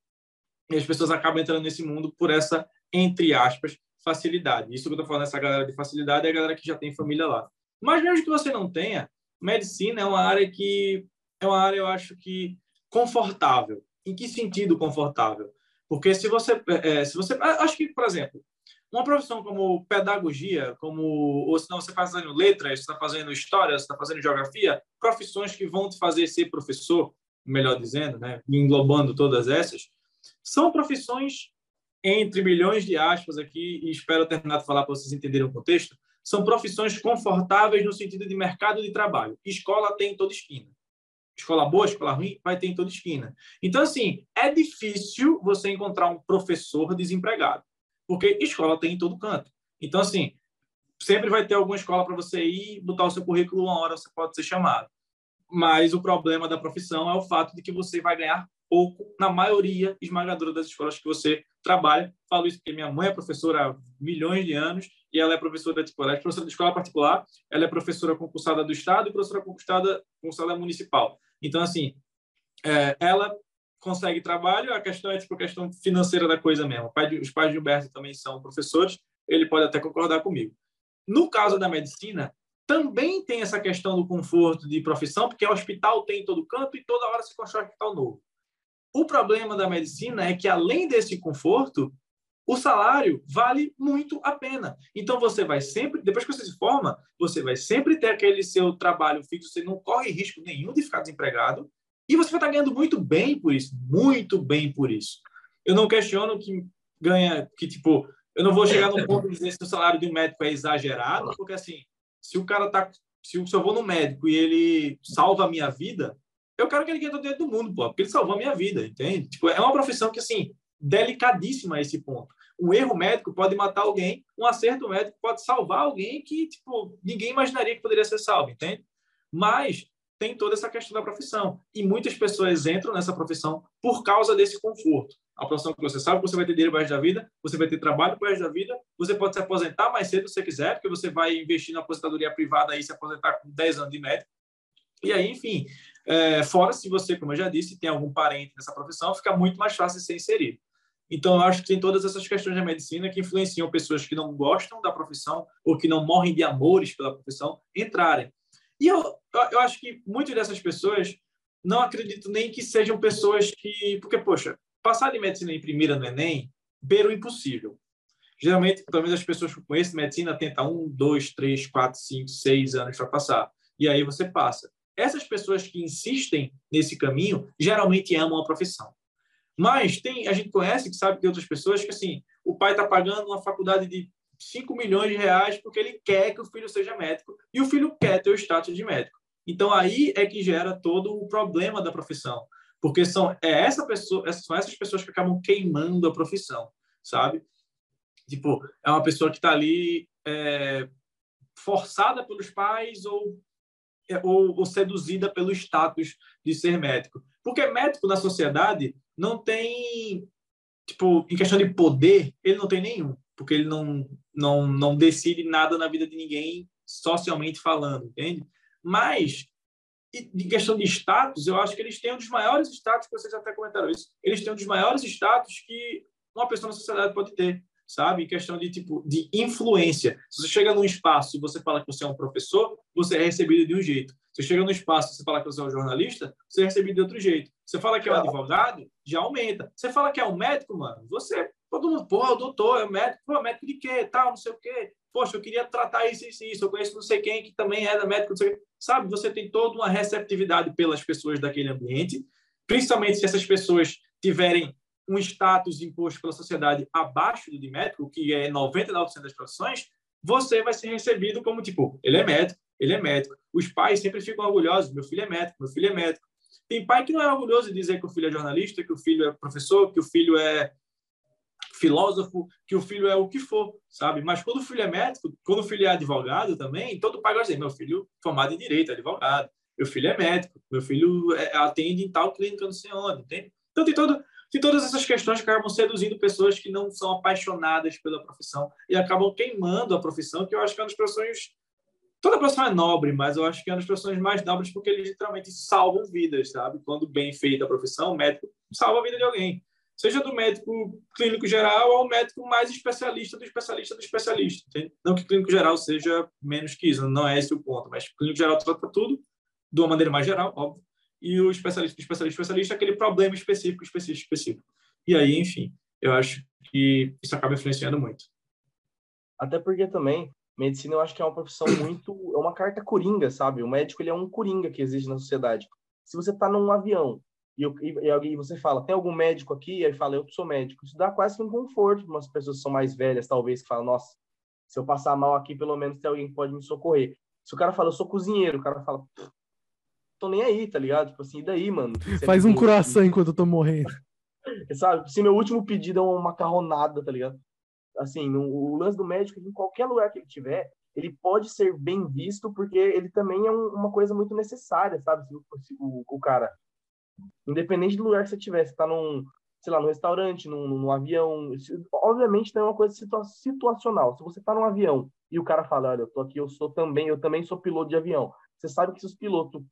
E as pessoas acabam entrando nesse mundo por essa entre aspas, facilidade. Isso que eu estou falando, essa galera de facilidade é a galera que já tem família lá. Mas mesmo que você não tenha, medicina é uma área que é uma área, eu acho que confortável. Em que sentido confortável? Porque se você, é, se você, acho que, por exemplo, uma profissão como pedagogia, como ou se não você está fazendo letras, está fazendo história, está fazendo geografia, profissões que vão te fazer ser professor, melhor dizendo, né, englobando todas essas, são profissões entre milhões de aspas aqui, e espero terminar de falar para vocês entenderem o contexto, são profissões confortáveis no sentido de mercado de trabalho. Escola tem em toda esquina. Escola boa, escola ruim, vai ter em toda esquina. Então, assim, é difícil você encontrar um professor desempregado, porque escola tem em todo canto. Então, assim, sempre vai ter alguma escola para você ir, botar o seu currículo, uma hora você pode ser chamado. Mas o problema da profissão é o fato de que você vai ganhar pouco na maioria esmagadora das escolas que você trabalha. Falo isso porque minha mãe é professora há milhões de anos e ela é professora de, ela é professora de escola particular, ela é professora concursada do Estado e professora concursada, concursada municipal. Então, assim, é, ela consegue trabalho, a questão é tipo questão financeira da coisa mesmo. Pai de, os pais de Gilberto também são professores, ele pode até concordar comigo. No caso da medicina, também tem essa questão do conforto de profissão, porque o hospital tem em todo canto e toda hora se constrói um hospital novo. O problema da medicina é que, além desse conforto, o salário vale muito a pena. Então, você vai sempre, depois que você se forma, você vai sempre ter aquele seu trabalho fixo, você não corre risco nenhum de ficar desempregado, e você vai estar ganhando muito bem por isso, muito bem por isso. Eu não questiono que ganha, que tipo, eu não vou chegar no ponto de dizer se o salário de um médico é exagerado, porque assim, se o cara tá, se eu vou no médico e ele salva a minha vida, eu quero que ele ganhe o dinheiro do mundo, pô, porque ele salvou a minha vida, entende? Tipo, é uma profissão que, assim, delicadíssima a esse ponto. Um erro médico pode matar alguém, um acerto médico pode salvar alguém que, tipo, ninguém imaginaria que poderia ser salvo, entende? Mas tem toda essa questão da profissão. E muitas pessoas entram nessa profissão por causa desse conforto. A profissão que você sabe que você vai ter dinheiro para da vida, você vai ter trabalho para da vida, você pode se aposentar mais cedo se você quiser, porque você vai investir na aposentadoria privada e se aposentar com 10 anos de médico. E aí, enfim, é, fora se você, como eu já disse, tem algum parente nessa profissão, fica muito mais fácil ser inserido. Então, eu acho que tem todas essas questões da medicina que influenciam pessoas que não gostam da profissão ou que não morrem de amores pela profissão entrarem. E eu, eu acho que muitas dessas pessoas não acredito nem que sejam pessoas que. Porque, poxa, passar de medicina em primeira no Enem beira o impossível. Geralmente, pelo menos as pessoas que conhecem medicina tentam um, dois, três, quatro, cinco, seis anos para passar. E aí você passa. Essas pessoas que insistem nesse caminho geralmente amam a profissão. Mas tem, a gente conhece, que sabe de outras pessoas que assim, o pai está pagando uma faculdade de 5 milhões de reais porque ele quer que o filho seja médico e o filho quer ter o status de médico. Então aí é que gera todo o problema da profissão, porque são é essa pessoa, são essas pessoas que acabam queimando a profissão, sabe? Tipo, é uma pessoa que está ali é, forçada pelos pais ou, é, ou, ou seduzida pelo status de ser médico. Porque médico na sociedade não tem, tipo, em questão de poder, ele não tem nenhum, porque ele não, não, não decide nada na vida de ninguém socialmente falando, entende? Mas, em questão de status, eu acho que eles têm um dos maiores status, que vocês até comentaram isso, eles têm um dos maiores status que uma pessoa na sociedade pode ter, sabe? Em questão de tipo de influência. Se você chega num espaço e você fala que você é um professor, você é recebido de um jeito. Você chega no espaço e você fala que você é um jornalista, você é recebido de outro jeito. Você fala que é um advogado, já aumenta. Você fala que é um médico, mano, você, todo mundo, pô, doutor, é médico, pô, médico de quê, tal, não sei o quê. Poxa, eu queria tratar isso, isso, isso. Eu conheço não sei quem que também é da médico, não sei o quê. Sabe, você tem toda uma receptividade pelas pessoas daquele ambiente, principalmente se essas pessoas tiverem um status imposto pela sociedade abaixo do de médico, que é 99% das profissões, você vai ser recebido como, tipo, ele é médico, ele é médico. Os pais sempre ficam orgulhosos, meu filho é médico, meu filho é médico. Tem pai que não é orgulhoso de dizer que o filho é jornalista, que o filho é professor, que o filho é filósofo, que o filho é o que for, sabe? Mas quando o filho é médico, quando o filho é advogado também, todo pai vai dizer, meu filho formado em direito, advogado, meu filho é médico, meu filho é, atende em tal clínica, não sei onde, entende? Então tem todo de todas essas questões que acabam seduzindo pessoas que não são apaixonadas pela profissão e acabam queimando a profissão, que eu acho que é uma das profissões. Toda profissão é nobre, mas eu acho que é uma das profissões mais nobres porque eles literalmente salvam vidas, sabe? Quando bem feita a profissão, o médico salva a vida de alguém. Seja do médico clínico geral ao médico mais especialista do especialista do especialista. Entende? Não que clínico geral seja menos que isso, não é esse o ponto, mas clínico geral trata tudo de uma maneira mais geral, óbvio e o especialista, especialista, especialista, aquele problema específico, específico, específico. E aí, enfim, eu acho que isso acaba influenciando muito. Até porque também, medicina eu acho que é uma profissão muito, é uma carta coringa, sabe? O médico ele é um coringa que existe na sociedade. Se você está num avião e, e, e, alguém você fala, tem algum médico aqui? E aí fala, eu sou médico. Isso dá quase que um conforto para umas pessoas que são mais velhas, talvez, que falam, nossa, se eu passar mal aqui, pelo menos tem alguém que pode me socorrer. Se o cara fala, eu sou cozinheiro, o cara fala, tô nem aí, tá ligado? Tipo assim, e daí, mano? Faz um coração enquanto eu tô morrendo. Sabe? Se meu último pedido é uma macarronada, tá ligado? Assim, o, o lance do médico, em qualquer lugar que ele tiver, ele pode ser bem visto porque ele também é um, uma coisa muito necessária, sabe? O, o, o, cara, independente do lugar que você tiver, você tá num, sei lá, no restaurante, num, num avião, obviamente tem uma coisa situa situacional. Se você tá num avião e o cara fala, olha, eu tô aqui, eu sou também, eu também sou piloto de avião. Você sabe que se os pilotos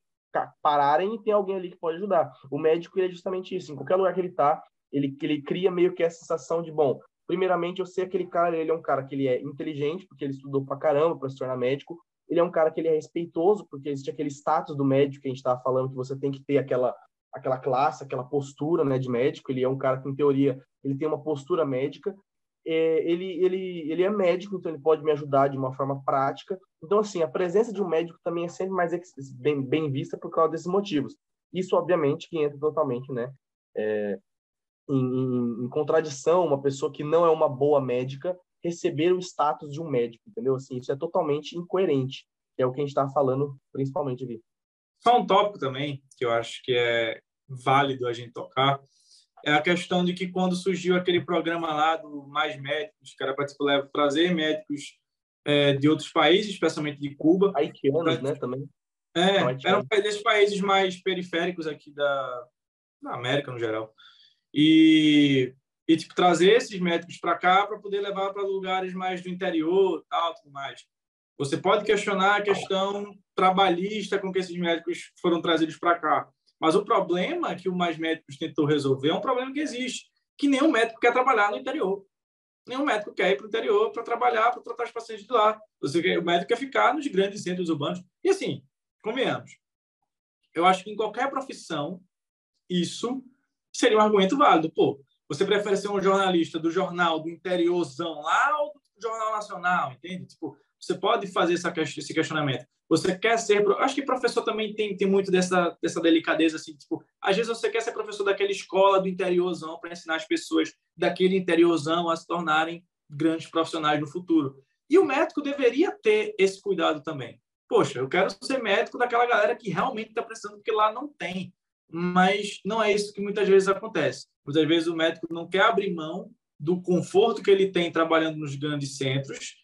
pararem e tem alguém ali que pode ajudar. O médico é justamente isso. Em qualquer lugar que ele está, ele, ele cria meio que essa sensação de, bom, primeiramente eu sei aquele cara, ele é um cara que ele é inteligente, porque ele estudou pra caramba para se tornar médico. Ele é um cara que ele é respeitoso, porque existe aquele status do médico que a gente estava falando, que você tem que ter aquela aquela classe, aquela postura, né, de médico. Ele é um cara que, em teoria, ele tem uma postura médica é, ele, ele, ele é médico, então ele pode me ajudar de uma forma prática. Então, assim, a presença de um médico também é sempre mais bem, bem vista por causa desses motivos. Isso, obviamente, que entra totalmente, né, é, em, em, em, contradição, uma pessoa que não é uma boa médica receber o status de um médico, entendeu? Assim, isso é totalmente incoerente, é o que a gente está falando principalmente aqui. Só um tópico também, que eu acho que é válido a gente tocar, é a questão de que quando surgiu aquele programa lá do Mais Médicos, que era para tipo, trazer médicos é, de outros países, especialmente de Cuba. Haitianos, né, também. É, eram desses países mais periféricos aqui da, da América, no geral. E, e tipo, trazer esses médicos para cá para poder levar para lugares mais do interior tal, tudo mais. Você pode questionar a questão trabalhista com que esses médicos foram trazidos para cá. Mas o problema que o Mais Médicos tentou resolver é um problema que existe, que nenhum médico quer trabalhar no interior. Nenhum médico quer ir para o interior para trabalhar, para tratar os pacientes de lá. O médico quer ficar nos grandes centros urbanos. E assim, convenhamos, eu acho que em qualquer profissão, isso seria um argumento válido. Pô, você prefere ser um jornalista do jornal do interiorzão lá ou do jornal nacional, entende? Tipo, você pode fazer essa, esse questionamento. Você quer ser. Acho que professor também tem, tem muito dessa, dessa delicadeza, assim, tipo, às vezes você quer ser professor daquela escola do interiorzão para ensinar as pessoas daquele interiorzão a se tornarem grandes profissionais no futuro. E o médico deveria ter esse cuidado também. Poxa, eu quero ser médico daquela galera que realmente está precisando, porque lá não tem. Mas não é isso que muitas vezes acontece. Muitas vezes o médico não quer abrir mão do conforto que ele tem trabalhando nos grandes centros,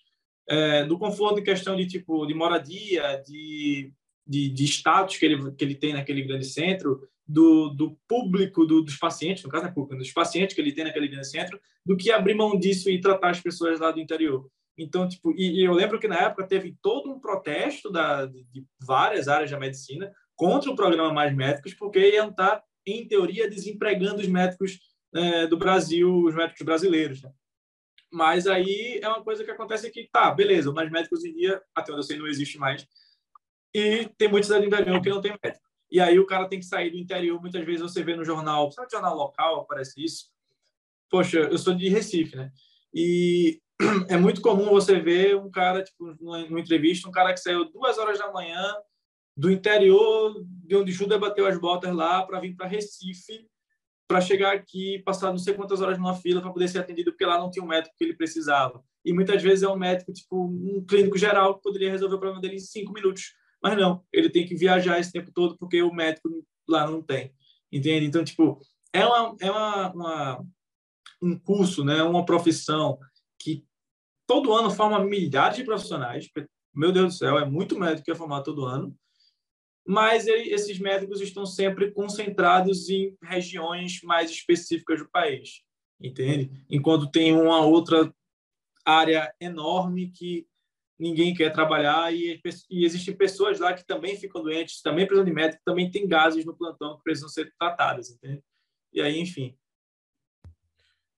é, do conforto em questão de tipo de moradia, de, de, de, status que ele, que ele tem naquele grande centro, do, do público, do, dos pacientes, no caso é público, dos pacientes que ele tem naquele grande centro, do que abrir mão disso e tratar as pessoas lá do interior. Então, tipo, e, e eu lembro que na época teve todo um protesto da, de, de várias áreas da medicina contra o programa Mais Médicos, porque iam estar, em teoria, desempregando os médicos é, do Brasil, os médicos brasileiros. Né? Mas aí é uma coisa que acontece que, tá, beleza, Mais Médicos hoje em dia, até onde eu sei, não existe mais. E tem muitos cidade interior que não tem médico. E aí o cara tem que sair do interior. Muitas vezes você vê no jornal, sabe jornal local, aparece isso. Poxa, eu sou de Recife, né? E é muito comum você ver um cara, tipo, numa entrevista, um cara que saiu duas horas da manhã do interior, de onde Judas bateu as botas lá, para vir para Recife, para chegar aqui, passar não sei quantas horas numa fila para poder ser atendido, porque lá não tinha o médico que ele precisava. E muitas vezes é um médico, tipo, um clínico geral, que poderia resolver o problema dele em cinco minutos. Mas não, ele tem que viajar esse tempo todo, porque o médico lá não tem. Entende? Então, tipo, é, uma, é uma, uma um curso, né, uma profissão que todo ano forma milhares de profissionais. Meu Deus do céu, é muito médico que é formado todo ano. Mas esses médicos estão sempre concentrados em regiões mais específicas do país, entende? Enquanto tem uma outra área enorme que ninguém quer trabalhar e, e, existem pessoas lá que também ficam doentes, também precisam de médico, também tem gases no plantão que precisam ser tratadas, entende? E aí, enfim,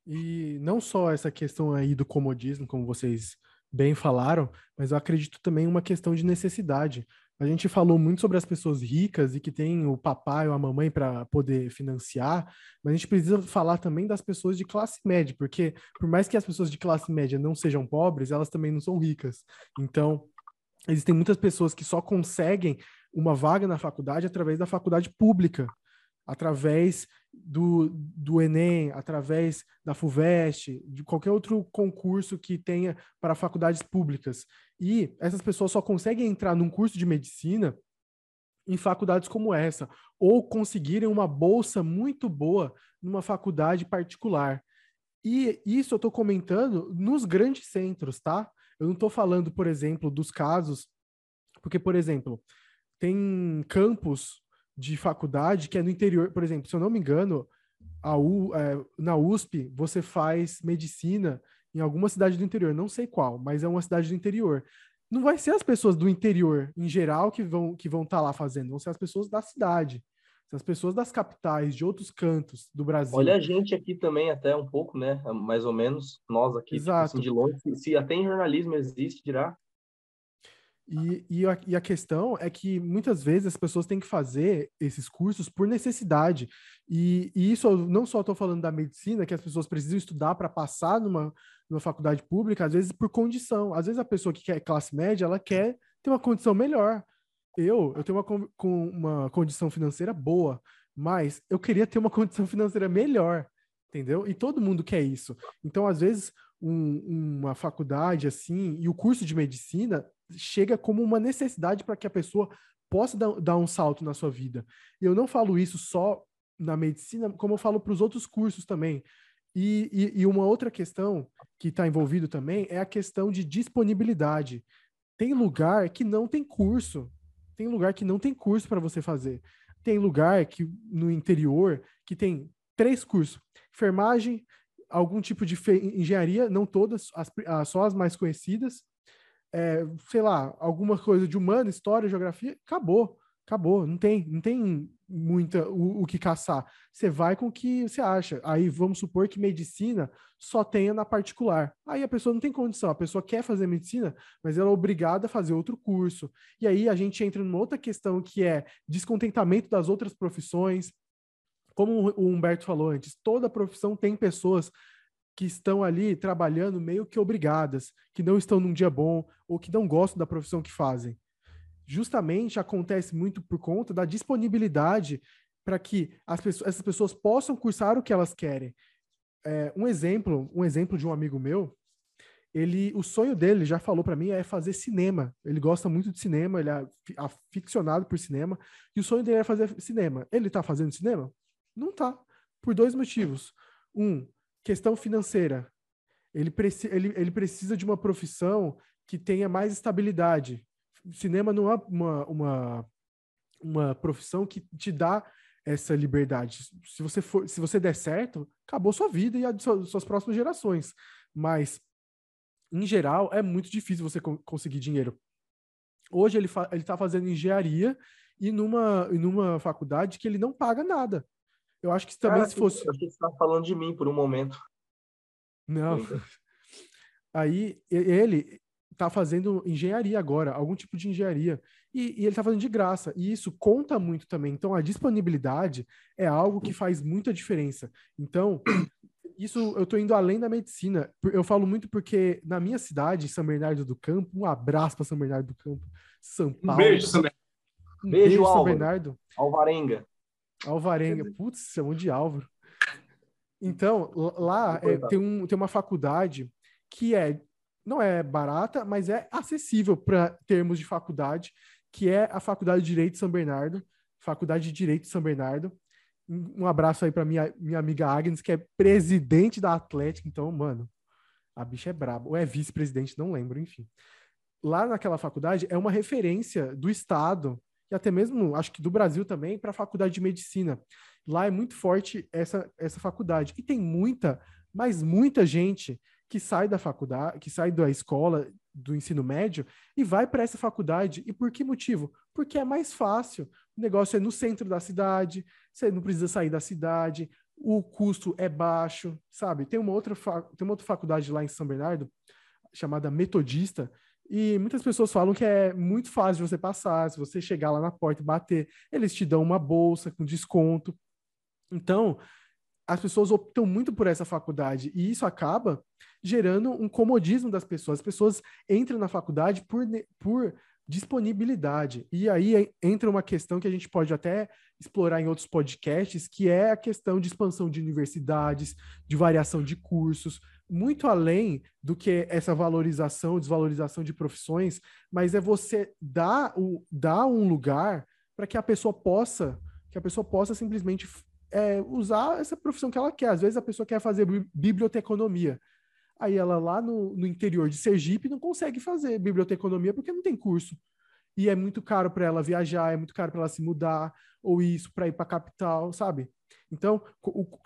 e não só essa questão aí do comodismo, como vocês bem falaram, mas eu acredito também uma questão de necessidade. A gente falou muito sobre as pessoas ricas e que têm o papai ou a mamãe para poder financiar, mas a gente precisa falar também das pessoas de classe média, porque por mais que as pessoas de classe média não sejam pobres, elas também não são ricas. Então, existem muitas pessoas que só conseguem uma vaga na faculdade através da faculdade pública através do, do Enem, através da FUVEST, de qualquer outro concurso que tenha para faculdades públicas. E essas pessoas só conseguem entrar num curso de medicina em faculdades como essa, ou conseguirem uma bolsa muito boa numa faculdade particular. E isso eu estou comentando nos grandes centros, tá? Eu não estou falando, por exemplo, dos casos, porque, por exemplo, tem campos de faculdade que é no interior. Por exemplo, se eu não me engano, U, é, na USP você faz medicina em alguma cidade do interior, não sei qual, mas é uma cidade do interior. Não vai ser as pessoas do interior em geral que vão que vão estar tá lá fazendo, vão ser as pessoas da cidade, as pessoas das capitais, de outros cantos do Brasil. Olha a gente aqui também até um pouco, né? Mais ou menos nós aqui, tipo assim, de longe. Se até em jornalismo existe, dirá e, e, a, e, a, questão é que muitas vezes as pessoas têm que fazer esses cursos por necessidade. E, e isso eu não só estou falando da medicina, que as pessoas precisam estudar para passar numa, numa faculdade pública, às vezes por condição. Às vezes a pessoa que quer classe média, ela quer ter uma condição melhor. Eu, eu tenho uma, com uma condição financeira boa, mas eu queria ter uma condição financeira melhor, entendeu? E todo mundo quer isso. Então, às vezes, um, uma faculdade assim, e o curso de medicina chega como uma necessidade para que a pessoa possa dar, dar, um salto na sua vida. E eu não falo isso só na medicina, como eu falo para os outros cursos também. E, e, e uma outra questão que está envolvido também é a questão de disponibilidade. Tem lugar que não tem curso. Tem lugar que não tem curso para você fazer. Tem lugar que no interior que tem três cursos: enfermagem, algum tipo de engenharia, não todas, as, só as mais conhecidas, é, sei lá, alguma coisa de humano, história, geografia, acabou. Acabou, não tem, não tem muita o, o que caçar. Você vai com o que você acha. Aí vamos supor que medicina só tenha na particular. Aí a pessoa não tem condição, a pessoa quer fazer medicina, mas ela é obrigada a fazer outro curso. E aí a gente entra numa outra questão que é descontentamento das outras profissões. Como o Humberto falou antes, toda profissão tem pessoas que estão ali trabalhando meio que obrigadas, que não estão num dia bom ou que não gostam da profissão que fazem. Justamente acontece muito por conta da disponibilidade para que as pessoas, essas pessoas possam cursar o que elas querem. É, um exemplo, um exemplo de um amigo meu, ele, o sonho dele, já falou para mim, é fazer cinema. Ele gosta muito de cinema, ele é aficionado por cinema, e o sonho dele é fazer cinema. Ele tá fazendo cinema? Não tá. Por dois motivos. Um, questão financeira. Ele, preci ele, ele precisa de uma profissão que tenha mais estabilidade. Cinema não é uma, uma, uma profissão que te dá essa liberdade. Se você for, se você der certo, acabou sua vida e a de suas próximas gerações. Mas em geral, é muito difícil você co conseguir dinheiro. Hoje ele fa está fazendo engenharia e numa, e numa faculdade que ele não paga nada. Eu acho que também ah, se fosse. Eu achei que você estava falando de mim por um momento. Não. Aí ele está fazendo engenharia agora, algum tipo de engenharia. E, e ele está fazendo de graça. E isso conta muito também. Então, a disponibilidade é algo que faz muita diferença. Então, isso eu estou indo além da medicina. Eu falo muito porque na minha cidade, São Bernardo do Campo, um abraço para São Bernardo do Campo, São Paulo. Um beijo, São Bernardo. Um beijo, beijo São Bernardo. Alvarenga. Alvarenga. Putz, chamou de Álvaro. Então, lá é, tem, um, tem uma faculdade que é não é barata, mas é acessível para termos de faculdade, que é a Faculdade de Direito de São Bernardo, Faculdade de Direito de São Bernardo. Um abraço aí para minha, minha amiga Agnes, que é presidente da Atlética. Então, mano, a bicha é braba. Ou é vice-presidente, não lembro, enfim. Lá naquela faculdade é uma referência do Estado e até mesmo, acho que do Brasil também, para a faculdade de medicina. Lá é muito forte essa, essa faculdade. E tem muita, mas muita gente que sai da faculdade, que sai da escola, do ensino médio e vai para essa faculdade. E por que motivo? Porque é mais fácil. O negócio é no centro da cidade, você não precisa sair da cidade, o custo é baixo, sabe? Tem uma outra, tem uma outra faculdade lá em São Bernardo, chamada Metodista, e muitas pessoas falam que é muito fácil de você passar, se você chegar lá na porta e bater, eles te dão uma bolsa com desconto. Então, as pessoas optam muito por essa faculdade e isso acaba gerando um comodismo das pessoas. As pessoas entram na faculdade por, por disponibilidade. E aí entra uma questão que a gente pode até explorar em outros podcasts, que é a questão de expansão de universidades, de variação de cursos, muito além do que essa valorização, desvalorização de profissões, mas é você dar, o, dar um lugar para que a pessoa possa, que a pessoa possa simplesmente é, usar essa profissão que ela quer. Às vezes a pessoa quer fazer biblioteconomia. Aí ela lá no, no interior de Sergipe não consegue fazer biblioteconomia porque não tem curso. E é muito caro para ela viajar, é muito caro para ela se mudar, ou isso, para ir para a capital, sabe? Então,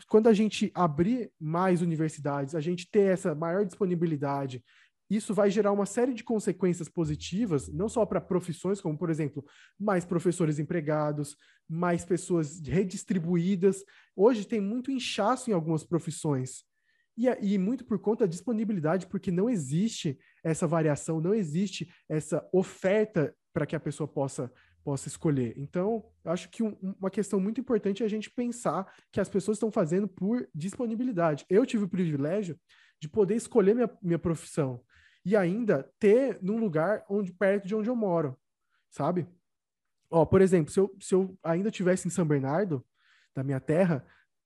quando a gente abrir mais universidades, a gente ter essa maior disponibilidade, isso vai gerar uma série de consequências positivas, não só para profissões, como, por exemplo, mais professores empregados, mais pessoas redistribuídas. Hoje tem muito inchaço em algumas profissões. E, e muito por conta da disponibilidade, porque não existe essa variação, não existe essa oferta para que a pessoa possa, possa escolher. Então, acho que um, uma questão muito importante é a gente pensar que as pessoas estão fazendo por disponibilidade. Eu tive o privilégio de poder escolher minha, minha profissão e ainda ter num lugar onde perto de onde eu moro, sabe? Ó, por exemplo, se eu, se eu ainda tivesse em São Bernardo, da minha terra,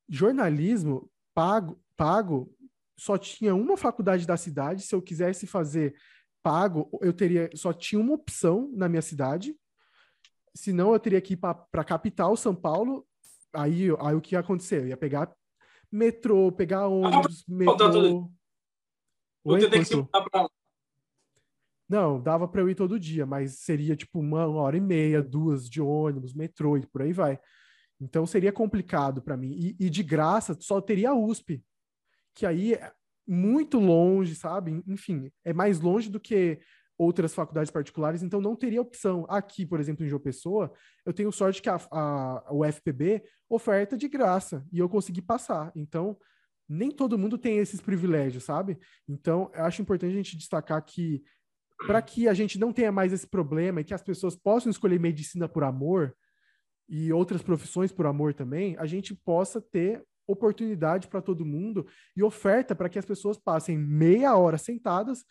jornalismo pago, pago só tinha uma faculdade da cidade. Se eu quisesse fazer pago, eu teria só tinha uma opção na minha cidade. Senão eu teria que ir para a capital, São Paulo. Aí, aí o que ia acontecer? Eu ia pegar metrô, pegar ônibus, ah, metrô. Oi, ter que se mudar para não, dava para eu ir todo dia, mas seria tipo uma hora e meia, duas de ônibus, metrô e por aí vai. Então seria complicado para mim. E, e, de graça só teria a USP que aí é muito longe, sabe? Enfim, é mais longe do que outras faculdades particulares, então não teria opção. Aqui, por exemplo, em João Pessoa, eu tenho sorte que a, a, a UFPB oferta de graça e eu consegui passar. Então, nem todo mundo tem esses privilégios, sabe? Então, eu acho importante a gente destacar que para que a gente não tenha mais esse problema e que as pessoas possam escolher medicina por amor e outras profissões por amor também, a gente possa ter oportunidade para todo mundo e oferta para que as pessoas passem meia hora sentadas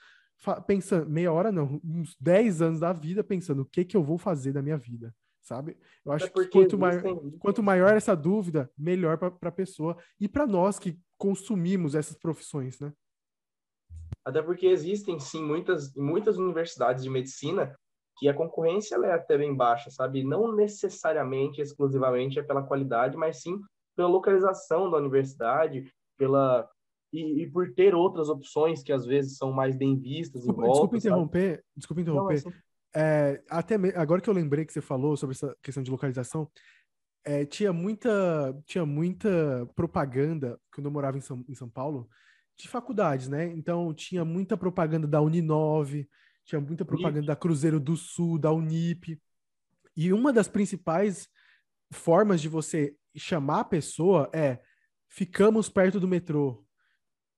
pensando, meia hora não, uns 10 anos da vida pensando o que que eu vou fazer da minha vida, sabe? Eu acho que quanto, maior, quanto maior essa dúvida, melhor para a pessoa e para nós que consumimos essas profissões, né? Até porque existem, sim, muitas, muitas universidades de medicina que a concorrência é até bem baixa, sabe? Não necessariamente, exclusivamente, é pela qualidade, mas sim pela localização da universidade, pela e, e, por ter outras opções que às vezes são mais bem vistas desculpa, volta, desculpa interromper, desculpa interromper. Não, é, até me... agora que eu lembrei que você falou sobre essa questão de localização, é, tinha muita tinha muita propaganda quando eu morava em São, em São Paulo de faculdades, né? Então tinha muita propaganda da Uninove, tinha muita propaganda Unip. da Cruzeiro do Sul, da Unip. E uma das principais formas de você chamar a pessoa é ficamos perto do metrô,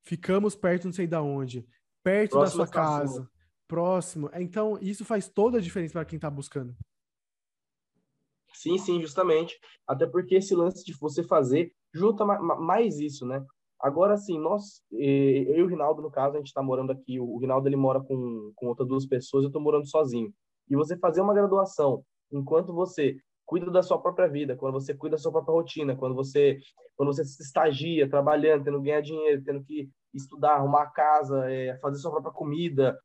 ficamos perto não sei da onde, perto próximo da sua casa, próximo. Então, isso faz toda a diferença para quem está buscando. Sim, sim, justamente. Até porque esse lance de você fazer junta mais isso, né? Agora, sim, nós, eu e o Rinaldo, no caso, a gente está morando aqui. O Rinaldo, ele mora com, com outras duas pessoas, eu estou morando sozinho. E você fazer uma graduação enquanto você cuida da sua própria vida, quando você cuida da sua própria rotina, quando você quando você se estagia, trabalhando, tendo que ganhar dinheiro, tendo que estudar, arrumar casa, é, fazer sua própria comida,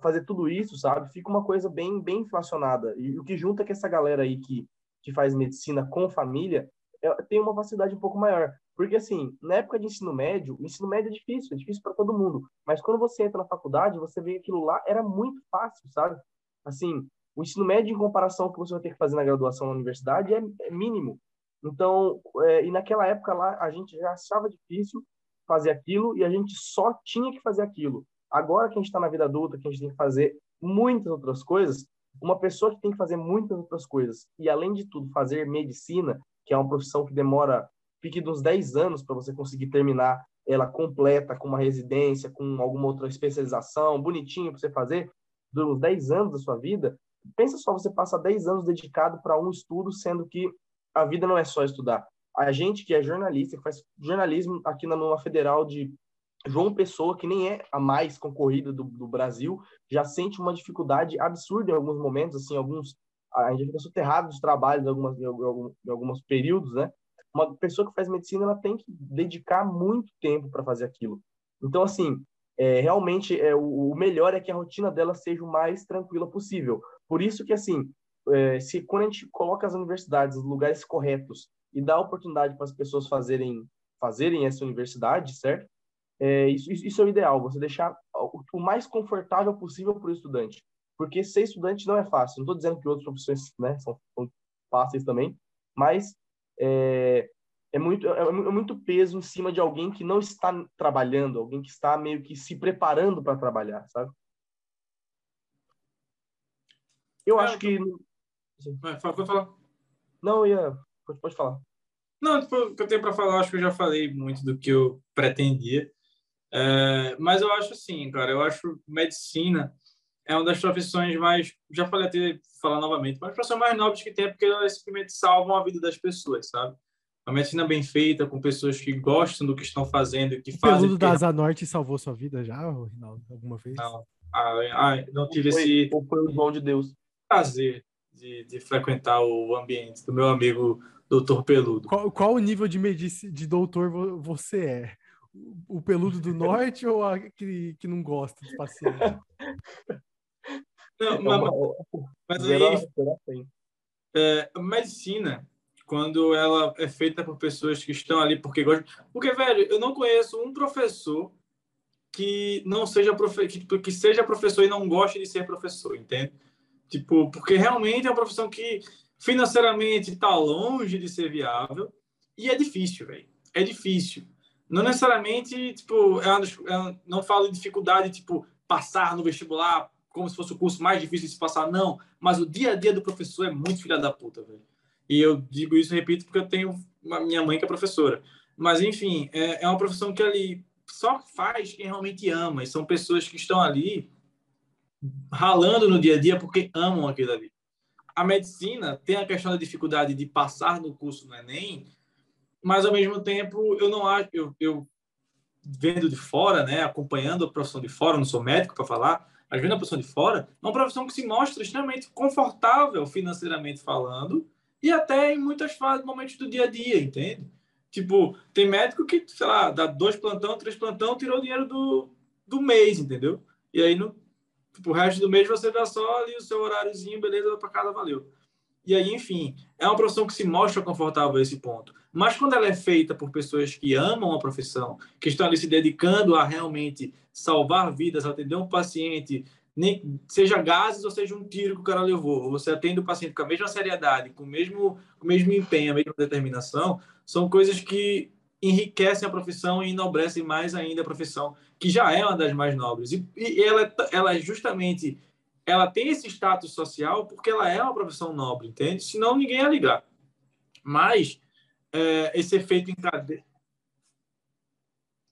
fazer tudo isso, sabe? Fica uma coisa bem bem inflacionada. E o que junta é que essa galera aí que que faz medicina com família é, tem uma facilidade um pouco maior. Porque, assim, na época de ensino médio, o ensino médio é difícil, é difícil para todo mundo. Mas quando você entra na faculdade, você vê aquilo lá era muito fácil, sabe? Assim, o ensino médio, em comparação ao que você vai ter que fazer na graduação na universidade, é, é mínimo. Então, é, e naquela época lá, a gente já achava difícil fazer aquilo e a gente só tinha que fazer aquilo. Agora que a gente está na vida adulta, que a gente tem que fazer muitas outras coisas, uma pessoa que tem que fazer muitas outras coisas e, além de tudo, fazer medicina, que é uma profissão que demora pique dos 10 anos para você conseguir terminar ela completa, com uma residência, com alguma outra especialização, bonitinho para você fazer, durante uns 10 anos da sua vida, Pensa só, você passa 10 anos dedicado para um estudo, sendo que a vida não é só estudar. A gente que é jornalista, que faz jornalismo aqui na numa federal de João Pessoa, que nem é a mais concorrida do, do Brasil, já sente uma dificuldade absurda em alguns momentos, assim, alguns a gente fica soterrado dos trabalhos em, algumas, alguns, em alguns períodos, né? Uma pessoa que faz medicina, ela tem que dedicar muito tempo para fazer aquilo. Então, assim, é, realmente é, o, o melhor é que a rotina dela seja o mais tranquila possível. Por isso que, assim, é, se quando a gente coloca as universidades nos lugares corretos e dá oportunidade para as pessoas fazerem fazerem essa universidade, certo? É, isso, isso é o ideal, você deixar o, mais confortável possível para o estudante. Porque ser estudante não é fácil. Não estou dizendo que outras profissões né, são, são fáceis também, mas é, é muito, é, é muito peso em cima de alguém que não está trabalhando, alguém que está meio que se preparando para trabalhar, sabe? Eu é, acho que. Vai, pode falar. Não, ia. Pode, pode falar. Não, tipo, o que eu tenho para falar, acho que eu já falei muito do que eu pretendia. É, mas eu acho assim, cara, eu acho medicina é uma das profissões mais, já falei até falar novamente, mas profissões mais nobres que tem, porque elas simplesmente salvam a vida das pessoas, sabe? Uma medicina bem feita, com pessoas que gostam do que estão fazendo, que o fazem. O peludo da Asa Norte salvou sua vida já, Rinaldo, alguma vez? Não. Ah, ah, não tive foi, esse. Ou foi o dom de Deus prazer de, de frequentar o ambiente do meu amigo doutor Peludo. Qual, qual o nível de, medici, de doutor você é? O peludo do norte ou aquele que não gosta dos pacientes? Não, mas, mas aí, é, a medicina, quando ela é feita por pessoas que estão ali porque gostam. Porque, velho, eu não conheço um professor que não seja profe... que, que seja professor e não goste de ser professor, entende? Tipo, porque realmente é uma profissão que financeiramente está longe de ser viável e é difícil, velho. É difícil. Não necessariamente, tipo, é uma, é não falo de dificuldade, tipo, passar no vestibular como se fosse o curso mais difícil de se passar, não. Mas o dia a dia do professor é muito filha da puta, velho. E eu digo isso, repito, porque eu tenho uma, minha mãe que é professora. Mas, enfim, é, é uma profissão que ali só faz quem realmente ama. E são pessoas que estão ali ralando no dia a dia porque amam aquilo ali. A medicina tem a questão da dificuldade de passar no curso no Enem, mas ao mesmo tempo eu não acho, eu, eu vendo de fora, né, acompanhando a profissão de fora, não sou médico para falar, mas vendo a profissão de fora, é uma profissão que se mostra extremamente confortável financeiramente falando e até em muitas fases, momentos do dia a dia, entende? Tipo, tem médico que, sei lá, dá dois plantão, três plantão, tirou o dinheiro do, do mês, entendeu? E aí, no tipo, o resto do mês você dá só ali o seu horáriozinho, beleza, para cada valeu. E aí, enfim, é uma profissão que se mostra confortável a esse ponto. Mas quando ela é feita por pessoas que amam a profissão, que estão ali se dedicando a realmente salvar vidas, atender um paciente, nem, seja gases ou seja um tiro que o cara levou, você atende o paciente com a mesma seriedade, com o mesmo, com o mesmo empenho, a mesma determinação, são coisas que enriquecem a profissão e enobrecem mais ainda a profissão, que já é uma das mais nobres. E, e ela, ela justamente ela tem esse status social porque ela é uma profissão nobre, entende? Senão ninguém ia ligar. Mas é, esse efeito em cadeia.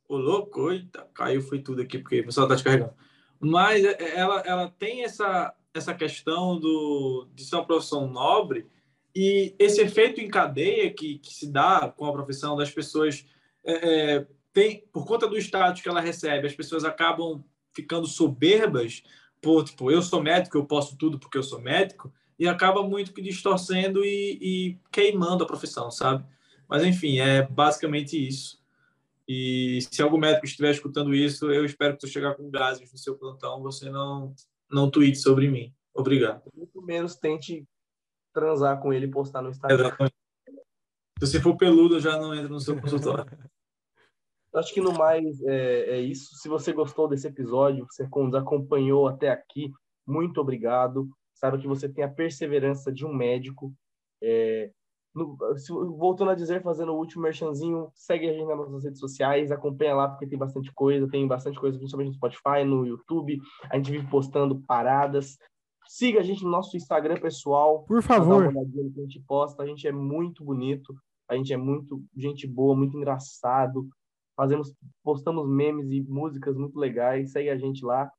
Ô, louco, eita, caiu, foi tudo aqui, porque o pessoal está descarregando. Mas é, é, ela, ela tem essa, essa questão do, de ser uma profissão nobre e esse efeito em cadeia que, que se dá com a profissão das pessoas, é, é, tem, por conta do status que ela recebe, as pessoas acabam ficando soberbas por, tipo, eu sou médico, eu posso tudo porque eu sou médico, e acaba muito que distorcendo e, e queimando a profissão, sabe? Mas, enfim, é basicamente isso. E se algum médico estiver escutando isso, eu espero que você chegar com gases no seu plantão, você não não tweete sobre mim. Obrigado. Muito menos tente transar com ele e postar no Instagram. Exatamente. Se você for peludo, já não entra no seu consultório. Acho que no mais é, é, isso. Se você gostou desse episódio, você nos acompanhou até aqui, muito obrigado. Saiba que você tem a perseverança de um médico. É, no, se, voltando a dizer, fazendo o último merchanzinho, segue a gente nas nossas redes sociais, acompanha lá porque tem bastante coisa, tem bastante coisa, principalmente no Spotify, no YouTube. A gente vive postando paradas. Siga a gente no nosso Instagram pessoal. Por favor. Dá uma que a gente posta. A gente é muito bonito, a gente é muito gente boa, muito engraçado. Fazemos, postamos memes e músicas muito legais. Segue a gente lá.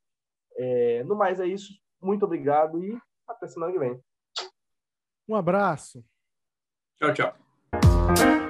É, no mais é isso. Muito obrigado e até semana que vem. Um abraço. Tchau, tchau.